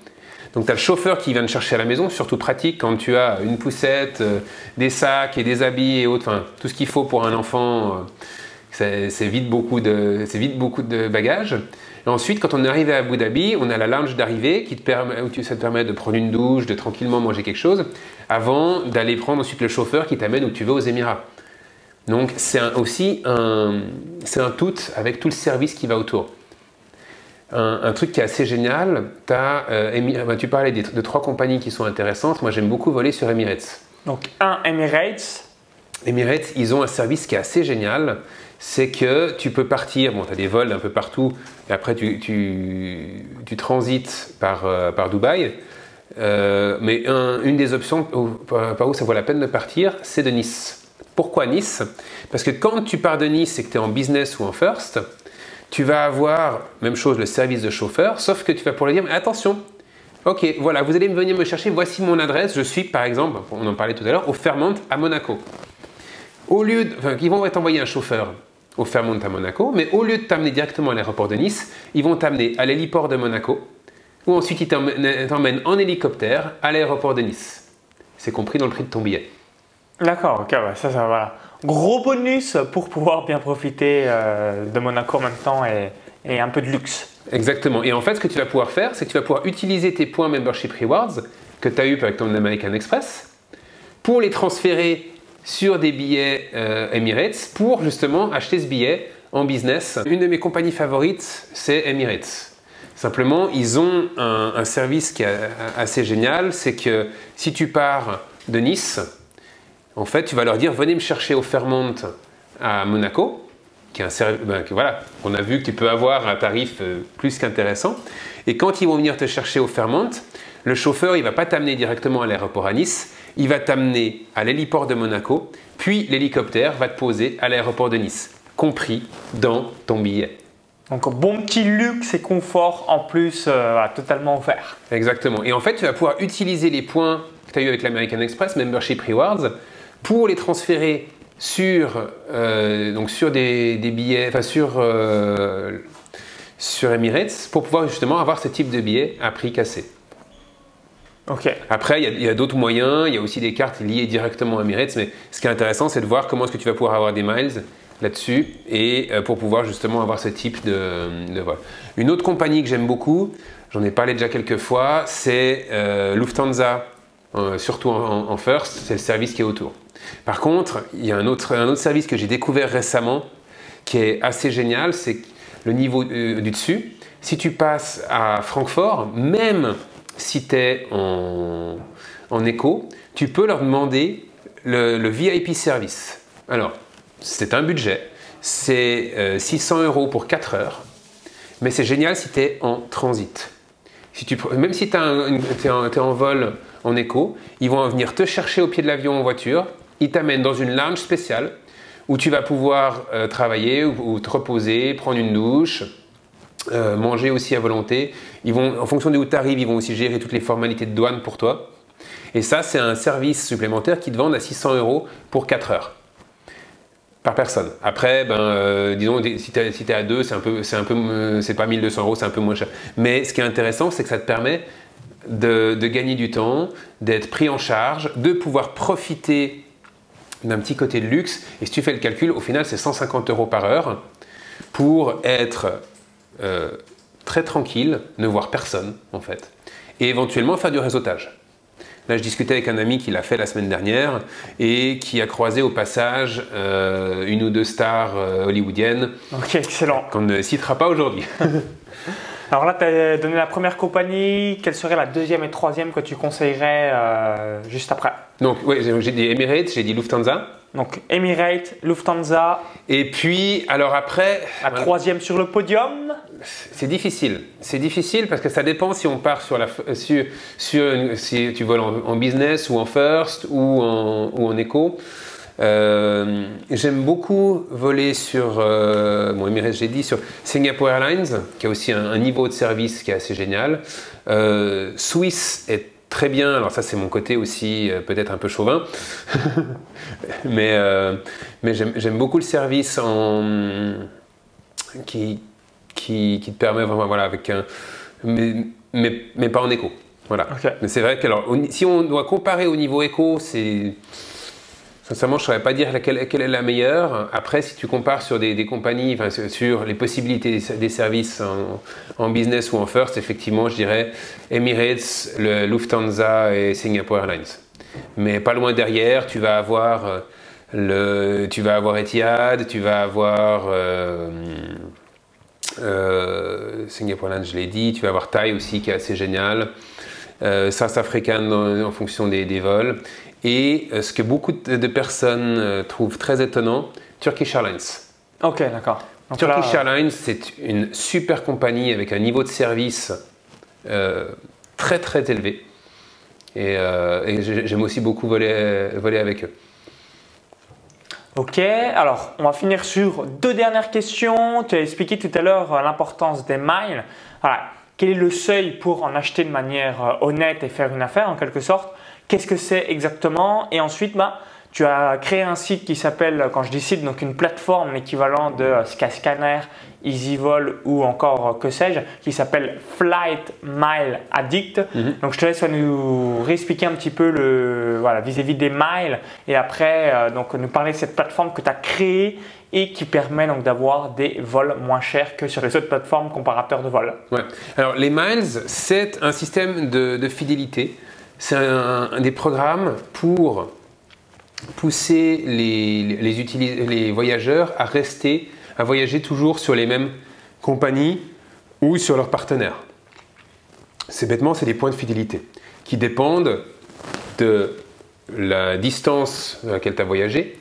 Donc tu as le chauffeur qui vient te chercher à la maison, surtout pratique quand tu as une poussette, euh, des sacs et des habits et autres, enfin tout ce qu'il faut pour un enfant, euh, c'est vite, beaucoup de, vite beaucoup de bagages. Ensuite, quand on est arrivé à Abu Dhabi, on a la lounge d'arrivée qui te permet, où ça te permet de prendre une douche, de tranquillement manger quelque chose, avant d'aller prendre ensuite le chauffeur qui t'amène où tu veux aux Émirats. Donc c'est aussi un, un tout avec tout le service qui va autour. Un, truc qui est assez génial, as, euh, tu parlais de, trois compagnies qui sont intéressantes. Moi, j'aime beaucoup voler sur Emirates. Donc, un, Emirates. Emirates, ils ont un service qui est assez génial. C'est que tu peux partir, bon, tu as des vols un peu partout, et après tu, tu, transites par, euh, par Dubaï. Euh, mais une des options par où ça vaut la peine de partir, c'est de Nice. Pourquoi Nice? Parce que quand tu pars de Nice et que tu es en business ou en first, tu vas avoir, même chose, le service de chauffeur, sauf que tu vas pouvoir lui dire, mais attention, ok, voilà, vous allez venir me chercher, voici mon adresse, je suis par exemple, on en parlait tout à l'heure, au Fairmont à Monaco. Au lieu enfin, ils vont t'envoyer un chauffeur au Fairmont à Monaco, mais au lieu de t'amener directement à l'aéroport de Nice, ils vont t'amener à l'héliport de Monaco, ou ensuite ils t'emmènent en hélicoptère à l'aéroport de Nice. C'est compris dans le prix de ton billet. D'accord, ok, ça, ça, voilà. Gros bonus pour pouvoir bien profiter euh, de Monaco en même temps et, un peu de luxe. Exactement. Et en fait, ce que tu vas pouvoir faire, c'est que tu vas pouvoir utiliser tes points Membership Rewards que tu as eu avec ton American Express pour les transférer sur des billets euh, Emirates pour justement acheter ce billet en business. Une de mes compagnies favorites, c'est Emirates. Simplement, ils ont un service qui est assez génial, c'est que si tu pars de Nice, en fait, tu vas leur dire venez me chercher au Fairmont à Monaco, qui est un service, ben, voilà, on a vu que tu peux avoir un tarif euh, plus qu'intéressant. Et quand ils vont venir te chercher au Fairmont, le chauffeur, il va pas t'amener directement à l'aéroport à Nice, il va t'amener à l'héliport de Monaco, puis l'hélicoptère va te poser à l'aéroport de Nice, compris dans ton billet. Donc bon petit luxe et confort en plus, euh, totalement offert. Exactement. Et en fait, tu vas pouvoir utiliser les points que tu as eu avec l'American Express, Membership Rewards, pour les transférer sur, euh, donc sur des, billets, enfin sur, euh, sur Emirates, pour pouvoir justement avoir ce type de billets à prix cassé. Ok. Après, il y a, d'autres moyens, il y a aussi des cartes liées directement à Emirates, mais ce qui est intéressant, c'est de voir comment est-ce que tu vas pouvoir avoir des miles là-dessus et euh, pour pouvoir justement avoir ce type de, de vol. Une autre compagnie que j'aime beaucoup, j'en ai parlé déjà quelques fois, c'est Lufthansa, surtout en first, c'est le service qui est autour. Par contre, il y a un autre, un autre service que j'ai découvert récemment qui est assez génial, c'est le niveau euh, du dessus. Si tu passes à Francfort, même si tu es en, en écho, tu peux leur demander le, VIP service. Alors, c'est un budget, c'est 600 euh, euros pour 4 heures, mais c'est génial si tu es en transit. Si tu, même si tu es, en vol en écho, ils vont venir te chercher au pied de l'avion en voiture, il t'amène dans une lounge spéciale où tu vas pouvoir euh, travailler ou, te reposer, prendre une douche, euh, manger aussi à volonté. Ils vont, en fonction de où tu arrives, ils vont aussi gérer toutes les formalités de douane pour toi. Et ça, c'est un service supplémentaire qui te vendent à 600 euros pour 4 heures par personne. Après, ben, euh, disons, si tu es, à deux, c'est un c'est un peu, c'est pas 1200 euros, c'est un peu moins cher. Mais ce qui est intéressant, c'est que ça te permet de gagner du temps, d'être pris en charge, de pouvoir profiter d'un petit côté de luxe. Et si tu fais le calcul, au final, c'est 150 euros par heure pour être euh, très tranquille, ne voir personne en fait, et éventuellement faire du réseautage. Là, je discutais avec un ami qui l'a fait la semaine dernière et qui a croisé au passage euh, une ou deux stars euh, hollywoodiennes. Ok, excellent. Qu'on ne citera pas aujourd'hui. Alors là, tu as donné la première compagnie. Quelle serait la deuxième et troisième que tu conseillerais euh, juste après? Donc, oui, j'ai dit Emirates, j'ai dit Lufthansa. Donc, Emirates, Lufthansa. Et puis, alors après. La troisième sur le podium C'est difficile. C'est difficile parce que ça dépend si on part sur la. Sur, sur si tu voles en, business ou en first ou en, ou en éco. Euh, j'aime beaucoup voler sur, euh, bon, j'ai dit, sur Singapore Airlines, qui a aussi un, niveau de service qui est assez génial. Euh, Swiss est très bien, alors ça c'est mon côté aussi peut-être un peu chauvin, mais, mais j'aime beaucoup le service en, qui, qui, qui, te permet vraiment, voilà, avec un, mais, mais, mais pas en écho. Voilà. Mais c'est vrai que alors, si on doit comparer au niveau éco, c'est Sincèrement, je ne saurais pas dire quelle est la meilleure. Après, si tu compares sur des, compagnies, enfin, sur les possibilités des, services en, business ou en first, effectivement, je dirais Emirates, le Lufthansa et Singapore Airlines. Mais pas loin derrière, tu vas avoir, euh, le, tu vas avoir Etihad, tu vas avoir euh, euh, Singapore Airlines, je l'ai dit, tu vas avoir Thai aussi qui est assez génial. South African en, fonction des vols. Et euh, ce que beaucoup de personnes euh, trouvent très étonnant, Turkish Airlines. Ok, d'accord. Turkish Airlines, c'est une super compagnie avec un niveau de service euh, très très élevé. Et, j'aime aussi beaucoup voler, voler avec eux. Ok, alors on va finir sur deux dernières questions. Tu as expliqué tout à l'heure l'importance des miles. Voilà. Quel est le seuil pour en acheter de manière honnête et faire une affaire en quelque sorte? Qu'est-ce que c'est exactement? Et ensuite, bah, tu as créé un site qui s'appelle, quand je dis site, donc une plateforme équivalent de euh, Skyscanner, EasyVol ou encore euh, que sais-je, qui s'appelle Flight Mile Addict. Mhm. Donc je te laisse nous réexpliquer un petit peu le voilà vis-à-vis des miles et après euh, donc nous parler de cette plateforme que tu as créée et qui permet donc d'avoir des vols moins chers que sur les autres plateformes comparateurs de vols. Ouais. Alors les miles, c'est un système de, fidélité c'est un, des programmes pour pousser les, les, voyageurs à rester, à voyager toujours sur les mêmes compagnies ou sur leurs partenaires. C'est bêtement, c'est des points de fidélité qui dépendent de la distance dans laquelle tu as voyagé,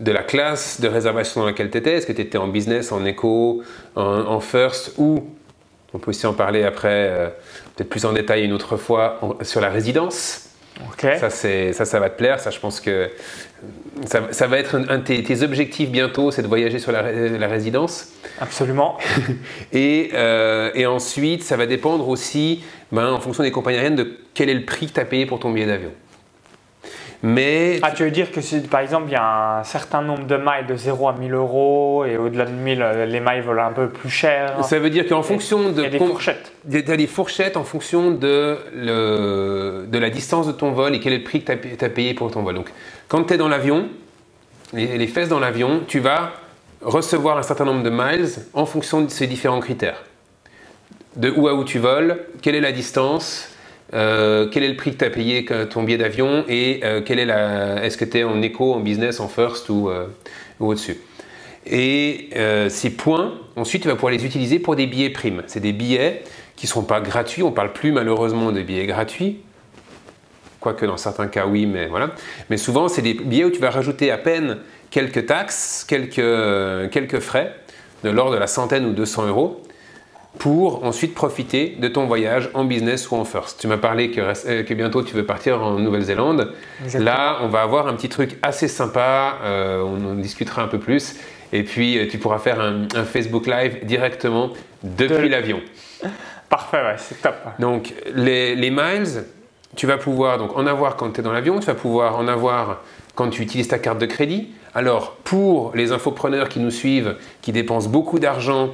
de la classe de réservation dans laquelle tu étais, est-ce que tu étais en business, en éco, en, first ou on peut aussi en parler après, euh, peut-être plus en détail une autre fois, sur la résidence? Ça, ça, ça va te plaire. Ça, je pense que ça, va être un, de tes, objectifs bientôt, c'est de voyager sur la, résidence. Absolument. et, euh, et, ensuite, ça va dépendre aussi, ben, en fonction des compagnies aériennes, de quel est le prix que tu as payé pour ton billet d'avion. Mais ah, tu veux dire que si par exemple il y a un certain nombre de miles de 0 à 1000 euros et au-delà de 1000, les miles volent un peu plus cher Ça veut dire qu'en fonction de. Il y a des fourchettes. Il y a des fourchettes en fonction de, le, de la distance de ton vol et quel est le prix que tu as, payé pour ton vol. Donc quand tu es dans l'avion, les, les fesses dans l'avion, tu vas recevoir un certain nombre de miles en fonction de ces différents critères. De où à où tu voles, quelle est la distance, euh, quel est le prix que tu as payé ton billet d'avion et euh, quelle est la, est-ce que tu es en éco, en business, en first ou, euh, au-dessus? Et ces points, ensuite, tu vas pouvoir les utiliser pour des billets primes. C'est des billets qui ne sont pas gratuits. On ne parle plus malheureusement de billets gratuits. Quoique dans certains cas, oui, mais voilà. Mais souvent, c'est des billets où tu vas rajouter à peine quelques taxes, quelques, quelques frais, de l'ordre de la centaine ou 200 euros pour ensuite profiter de ton voyage en business ou en first. Tu m'as parlé que, euh, que, bientôt tu veux partir en Nouvelle-Zélande. Là, on va avoir un petit truc assez sympa, euh, on en discutera un peu plus. Et puis, euh, tu pourras faire un, Facebook Live directement depuis l'avion. Parfait, ouais, c'est top. Donc, les, les, miles, tu vas pouvoir donc, en avoir quand tu es dans l'avion, tu vas pouvoir en avoir quand tu utilises ta carte de crédit. Alors, pour les infopreneurs qui nous suivent, qui dépensent beaucoup d'argent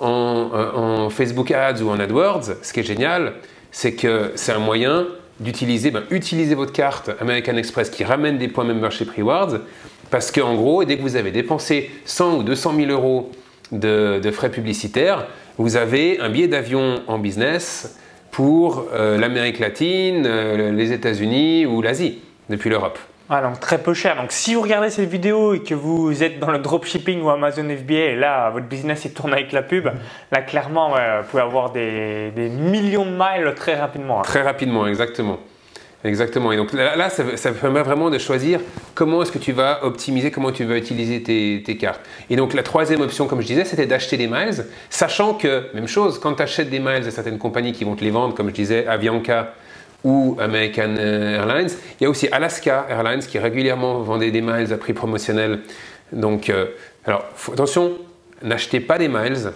euh, en, Facebook Ads ou en AdWords, ce qui est génial, c'est que c'est un moyen d'utiliser ben, utiliser votre carte American Express qui ramène des points Membership Rewards parce qu'en gros, dès que vous avez dépensé 100 ou 200 000 euros de, frais publicitaires, vous avez un billet d'avion en business pour euh, l'Amérique latine, euh, les États-Unis ou l'Asie depuis l'Europe. Ah, donc très peu cher. Donc si vous regardez cette vidéo et que vous êtes dans le dropshipping ou Amazon FBA et là votre business est tourné avec la pub, là clairement vous pouvez avoir des, millions de miles très rapidement. Hein. Très rapidement, exactement. Exactement. Et donc là, ça, permet vraiment de choisir comment est-ce que tu vas optimiser, comment tu vas utiliser tes, tes, cartes. Et donc la troisième option, comme je disais, c'était d'acheter des miles, sachant que, même chose, quand tu achètes des miles à certaines compagnies qui vont te les vendre, comme je disais, Avianca, ou American Airlines. Il y a aussi Alaska Airlines qui régulièrement vendait des miles à prix promotionnel. Donc, euh, alors attention, n'achetez pas des miles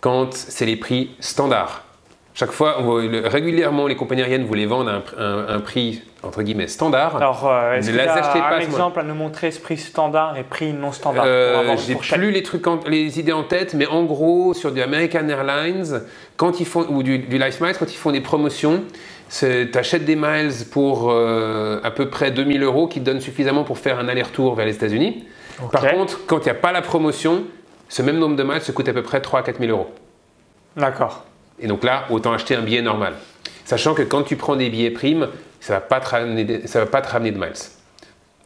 quand c'est les prix standards. Chaque fois, régulièrement, les compagnies aériennes vous les vendent à un, prix entre guillemets standard. Alors, euh, est-ce que tu as un exemple à nous montrer ce prix standard et prix non standard euh, J'ai plus les trucs, les idées en tête, mais en gros, sur du American Airlines, quand ils font ou du, du Life Miles, quand ils font des promotions, tu achètes des miles pour euh, à peu près 2000 euros qui te donnent suffisamment pour faire un aller-retour vers les États-Unis. Par contre, quand il n'y a pas la promotion, ce même nombre de miles se coûte à peu près 3 à 4000 euros. D'accord. Et donc là, autant acheter un billet normal. Sachant que quand tu prends des billets primes, ça ne va, pas te ramener de, va pas te ramener de miles.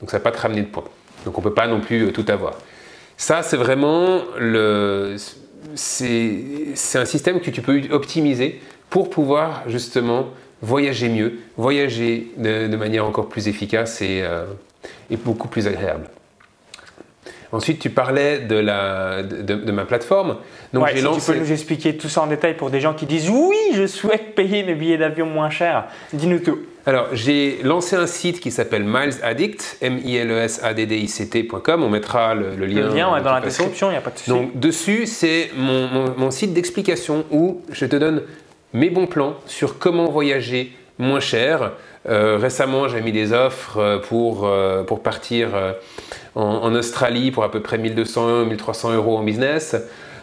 Donc ça ne va pas te ramener de points. Donc on ne peut pas non plus euh, tout avoir. Ça, c'est vraiment le. C'est un système que tu peux optimiser pour pouvoir justement voyager mieux, voyager de, manière encore plus efficace et, euh, et beaucoup plus agréable. Ensuite, tu parlais de, la, de, ma plateforme. Donc, j'ai lancé... Tu peux nous expliquer tout ça en détail pour des gens qui disent oui, je souhaite payer mes billets d'avion moins cher. Dis-nous tout. Alors, j'ai lancé un site qui s'appelle Miles Addict, m i l e s a d d i c t.com. On mettra le, lien, le lien dans la description, il n'y a pas de souci. Donc, dessus, c'est mon, mon site d'explication où je te donne mes bons plans sur comment voyager moins cher. Euh, récemment, j'ai mis des offres euh, pour, euh, pour partir en, Australie pour à peu près 1200-1300 euros en business.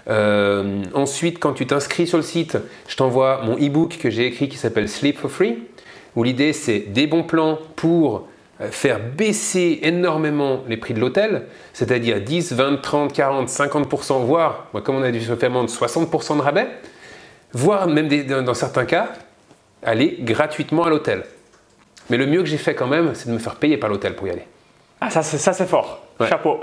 ensuite, quand tu t'inscris sur le site, je t'envoie mon e-book que j'ai écrit qui s'appelle Sleep for Free, où l'idée c'est des bons plans pour faire baisser énormément les prix de l'hôtel, c'est-à-dire 10, 20, 30, 40, 50%, voire, comme on a dû se faire de 60% de rabais, voire même dans certains cas, aller gratuitement à l'hôtel. Mais le mieux que j'ai fait quand même, c'est de me faire payer par l'hôtel pour y aller. Ah, ça, c'est, ça, c'est fort. Chapeau.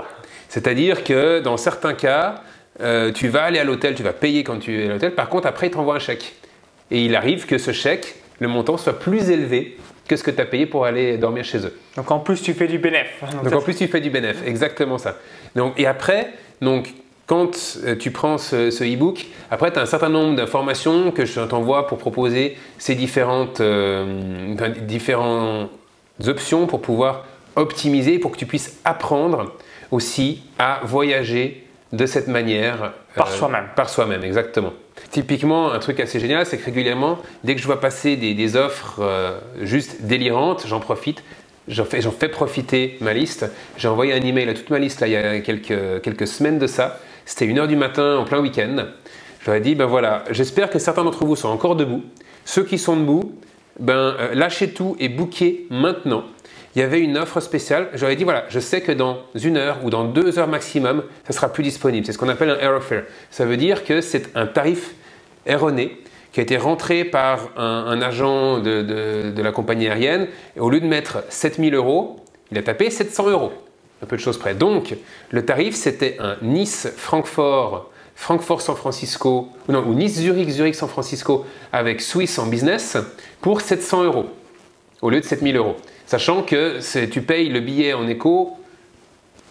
C'est-à-dire que dans certains cas, euh, tu vas aller à l'hôtel, tu vas payer quand tu es à l'hôtel. Par contre, après, ils t'envoient un chèque. Et il arrive que ce chèque, le montant soit plus élevé que ce que tu as payé pour aller dormir chez eux. Donc en plus, tu fais du bénéf. Donc, en plus, tu fais du bénéf, exactement ça. Donc, et après, donc, quand euh, tu prends ce, e-book, après tu as un certain nombre d'informations que je t'envoie pour proposer ces différentes, euh, différentes options pour pouvoir optimiser, pour que tu puisses apprendre aussi à voyager de cette manière. Par euh, soi-même. Par soi-même, exactement. Typiquement, un truc assez génial, c'est que régulièrement, dès que je vois passer des, offres juste délirantes, j'en profite J'en fais, fais, profiter ma liste. J'ai envoyé un email à toute ma liste là, il y a quelques, quelques semaines de ça c'était 1h du matin en plein week-end. Je leur ai dit, ben voilà, j'espère que certains d'entre vous sont encore debout. Ceux qui sont debout, ben, euh, lâchez tout et bouquez maintenant. Il y avait une offre spéciale. J'aurais dit, voilà, je sais que dans une heure ou dans deux heures maximum, ça sera plus disponible. C'est ce qu'on appelle un airfare. Ça veut dire que c'est un tarif erroné qui a été rentré par un, agent de, de, la compagnie aérienne. Et au lieu de mettre 7000 euros, il a tapé 700 euros un peu de choses près. Donc, le tarif, c'était un Nice-Francfort, Francfort-San Francisco, ou non, ou Nice-Zurich, Zurich-San Francisco avec Swiss en business pour 700 euros au lieu de 7000 euros. Sachant que tu payes le billet en éco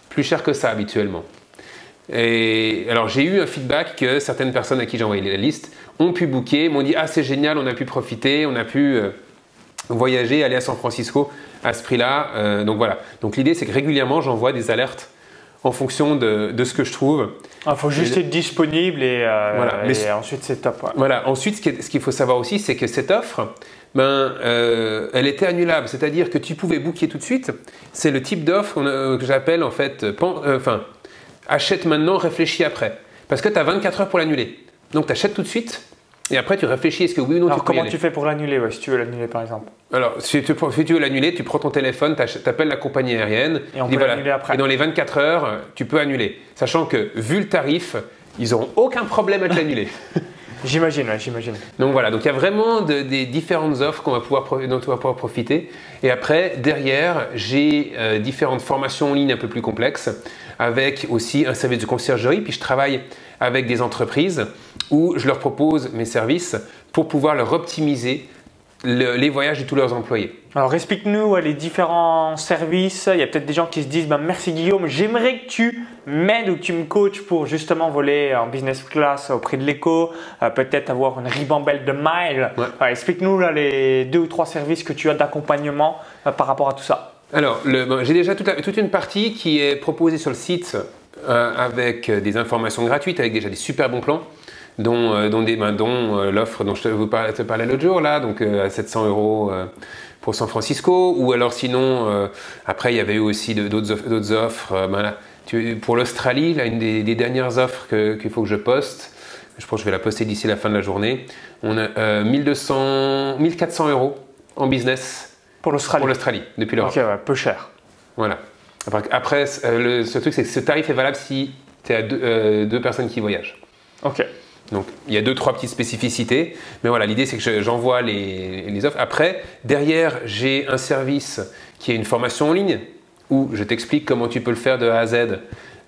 plus cher que ça habituellement. Et alors j'ai eu un feedback que certaines personnes à qui j'ai envoyé la liste ont pu booker, m'ont dit ah c'est génial, on a pu profiter, on a pu euh, voyager, aller à San Francisco à ce prix-là. Euh, donc voilà. Donc l'idée, c'est que régulièrement, j'envoie des alertes en fonction de, de, ce que je trouve. Il ah, faut juste être disponible et, euh, ensuite c'est top. Voilà. Ensuite, ce qu'il faut savoir aussi, c'est que cette offre, ben, euh, elle était annulable. C'est-à-dire que tu pouvais booker tout de suite. C'est le type d'offre que j'appelle en fait, enfin, achète maintenant, réfléchis après. Parce que tu as 24 heures pour l'annuler. Donc tu achètes tout de suite et après, tu réfléchis, est-ce que oui ou non Alors, comment tu fais pour l'annuler, si tu veux l'annuler par exemple Alors, si tu, veux l'annuler, tu prends ton téléphone, tu appelles la compagnie aérienne. Et on peut l'annuler après. Et dans les 24 heures, tu peux annuler. Sachant que, vu le tarif, ils n'auront aucun problème à te l'annuler. J'imagine, j'imagine. Donc voilà, donc il y a vraiment des différentes offres qu'on va pouvoir, dont on va pouvoir profiter. Et après, derrière, j'ai euh, différentes formations en ligne un peu plus complexes, avec aussi un service de conciergerie. Puis je travaille avec des entreprises où je leur propose mes services pour pouvoir leur optimiser les voyages de tous leurs employés. Alors explique-nous les différents services. Il y a peut-être des gens qui se disent ben, merci Guillaume, j'aimerais que tu m'aides ou que tu me coaches pour justement voler en business class au prix de l'écho, euh, peut-être avoir une ribambelle de miles. explique-nous les deux ou trois services que tu as d'accompagnement euh, par rapport à tout ça. Alors j'ai déjà toute, une partie qui est proposée sur le site euh, avec des informations gratuites, avec déjà des super bons plans. dont, euh, ben, euh, l'offre dont je te, parlais, l'autre jour, là, donc euh, à 700 euros pour San Francisco, ou alors sinon, après, il y avait eu aussi d'autres offres. ben pour l'Australie, là, une des, dernières offres qu'il faut que je poste, je pense que je vais la poster d'ici la fin de la journée, on a 1200, 1400 euros en business pour l'Australie. Pour l'Australie, depuis l'Europe. Ok, ouais, peu cher. Voilà. Après, le, ce truc, c'est que ce tarif est valable si tu as deux, deux personnes qui voyagent. Ok. Donc il y a deux, trois petites spécificités. Mais voilà, l'idée c'est que j'envoie les, offres. Après, derrière, j'ai un service qui est une formation en ligne où je t'explique comment tu peux le faire de A à Z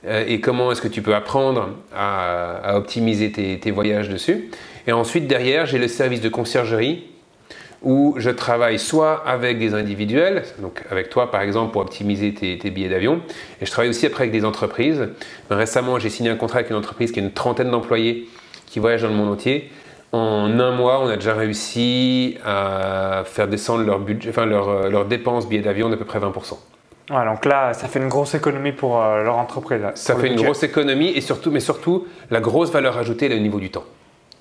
euh, et comment est-ce que tu peux apprendre à, optimiser tes, voyages dessus. Et ensuite, derrière, j'ai le service de conciergerie où je travaille soit avec des individuels, donc avec toi par exemple pour optimiser tes, tes billets d'avion, et je travaille aussi après avec des entreprises. Récemment, j'ai signé un contrat avec une entreprise qui a une trentaine d'employés qui voyagent dans le monde entier. En un mois, on a déjà réussi à faire descendre leur budget, enfin leur, euh, leur dépenses billets d'avion d'à peu près 20%. Ouais, donc là, ça fait une grosse économie pour euh, leur entreprise. ça fait une grosse économie et surtout, mais surtout, la grosse valeur ajoutée est au niveau du temps.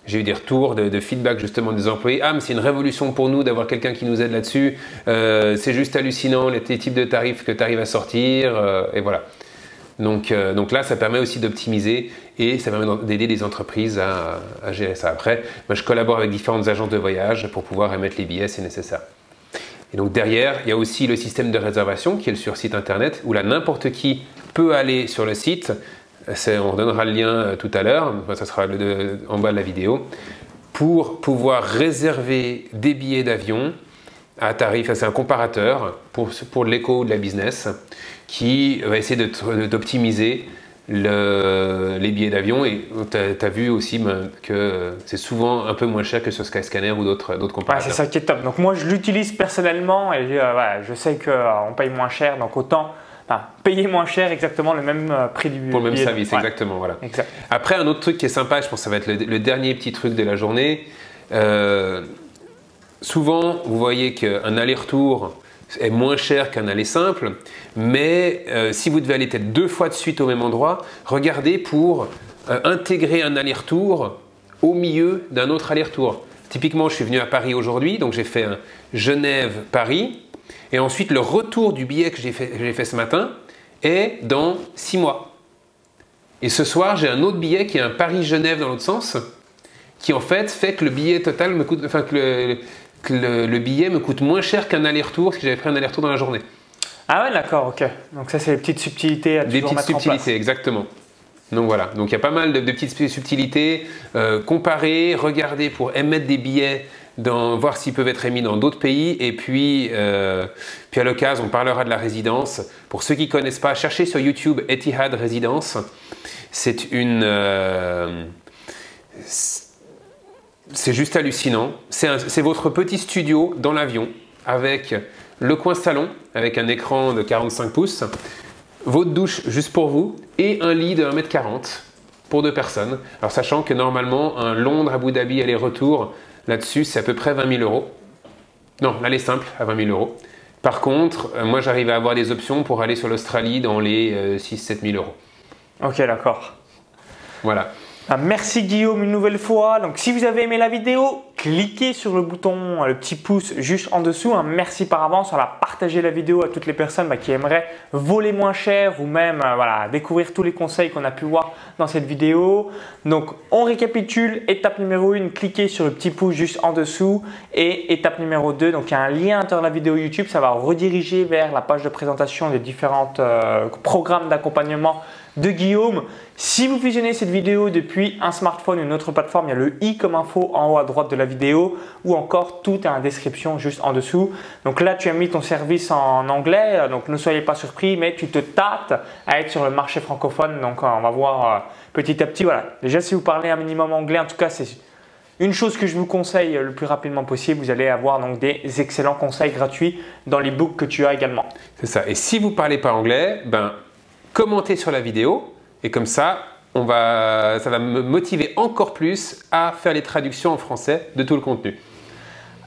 J'ai eu des retours de, feedback justement des employés. Ah, mais c'est une révolution pour nous d'avoir quelqu'un qui nous aide là-dessus. Euh, c'est juste hallucinant les, types de tarifs que tu arrives à sortir. et voilà. Donc, euh, donc là, ça permet aussi d'optimiser et ça permet d'aider les entreprises à, gérer ça. Après, moi, je collabore avec différentes agences de voyage pour pouvoir émettre les billets si nécessaire. Et donc derrière, il y a aussi le système de réservation qui est sur site internet où là, n'importe qui peut aller sur le site. On donnera le lien euh, tout à l'heure, ça sera en bas de la vidéo, pour pouvoir réserver des billets d'avion à tarif, c'est un comparateur pour, pour l'éco de la business qui va essayer d'optimiser les billets d'avion et tu as, vu aussi ben, que c'est souvent un peu moins cher que sur Skyscanner ou d'autres comparateurs. c'est ça qui est top. Donc moi je l'utilise personnellement et euh, je sais qu'on euh, paye moins cher, donc autant payer moins cher exactement le même euh, prix du Pour le même service, exactement. Voilà. Après un autre truc qui est sympa, je pense que ça va être le, dernier petit truc de la journée. souvent vous voyez qu'un aller-retour est moins cher qu'un aller simple, mais euh, si vous devez aller peut-être deux fois de suite au même endroit, regardez pour euh, intégrer un aller-retour au milieu d'un autre aller-retour. Typiquement, je suis venu à Paris aujourd'hui, donc j'ai fait un Genève-Paris, et ensuite le retour du billet que j'ai fait, fait, ce matin est dans six mois. Et ce soir, j'ai un autre billet qui est un Paris-Genève dans l'autre sens, qui en fait fait que le billet total me coûte, enfin que le, le, billet me coûte moins cher qu'un aller-retour si j'avais pris un aller-retour dans la journée. Ah ouais, d'accord, ok. Donc ça, c'est les petites subtilités à Des petites subtilités, exactement. Donc voilà, donc il y a pas mal de, petites subtilités. Euh, comparer, regarder pour émettre des billets, voir s'ils peuvent être émis dans d'autres pays. Et puis, euh, puis à l'occasion, on parlera de la résidence. Pour ceux qui ne connaissent pas, cherchez sur YouTube Etihad Résidence. C'est une... Euh, c'est juste hallucinant. C'est votre petit studio dans l'avion avec le coin salon avec un écran de 45 pouces, votre douche juste pour vous et un lit de 1m40 pour deux personnes. Alors sachant que normalement un Londres Abu Dhabi aller-retour là-dessus c'est à peu près 20 000 euros. Non, l'aller simple à 20 000 euros. Par contre, euh, moi j'arrive à avoir des options pour aller sur l'Australie dans les 6-7 euh, 000 euros. Ok, d'accord. Voilà. Ah, merci Guillaume une nouvelle fois. Donc si vous avez aimé la vidéo, cliquez sur le bouton, le petit pouce juste en dessous. Merci par avance. On va partager la vidéo à toutes les personnes bah, qui aimeraient voler moins cher ou même euh, voilà, découvrir tous les conseils qu'on a pu voir dans cette vidéo. Donc on récapitule. Étape numéro 1, cliquez sur le petit pouce juste en dessous. Et étape numéro 2, donc il y a un lien à l'intérieur de la vidéo YouTube. Ça va rediriger vers la page de présentation des différents euh, programmes d'accompagnement de Guillaume. Si vous visionnez cette vidéo depuis un smartphone ou une autre plateforme, il y a le i comme info en haut à droite de la vidéo ou encore tout est en description juste en dessous. Donc là, tu as mis ton service en anglais, donc ne soyez pas surpris, mais tu te tâtes à être sur le marché francophone. Donc on va voir euh, petit à petit. Voilà. Déjà, si vous parlez un minimum anglais, en tout cas, c'est une chose que je vous conseille le plus rapidement possible, vous allez avoir donc des excellents conseils gratuits dans les books que tu as également. C'est ça. Et si vous parlez pas anglais, ben commentez sur la vidéo et comme ça, on va, ça va me motiver encore plus à faire les traductions en français de tout le contenu.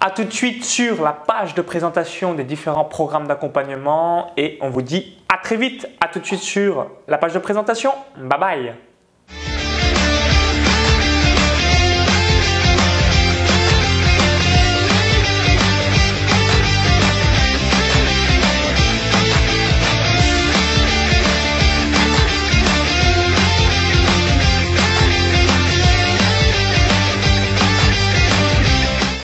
A tout de suite sur la page de présentation des différents programmes d'accompagnement et on vous dit à très vite. À tout de suite sur la page de présentation. Bye bye.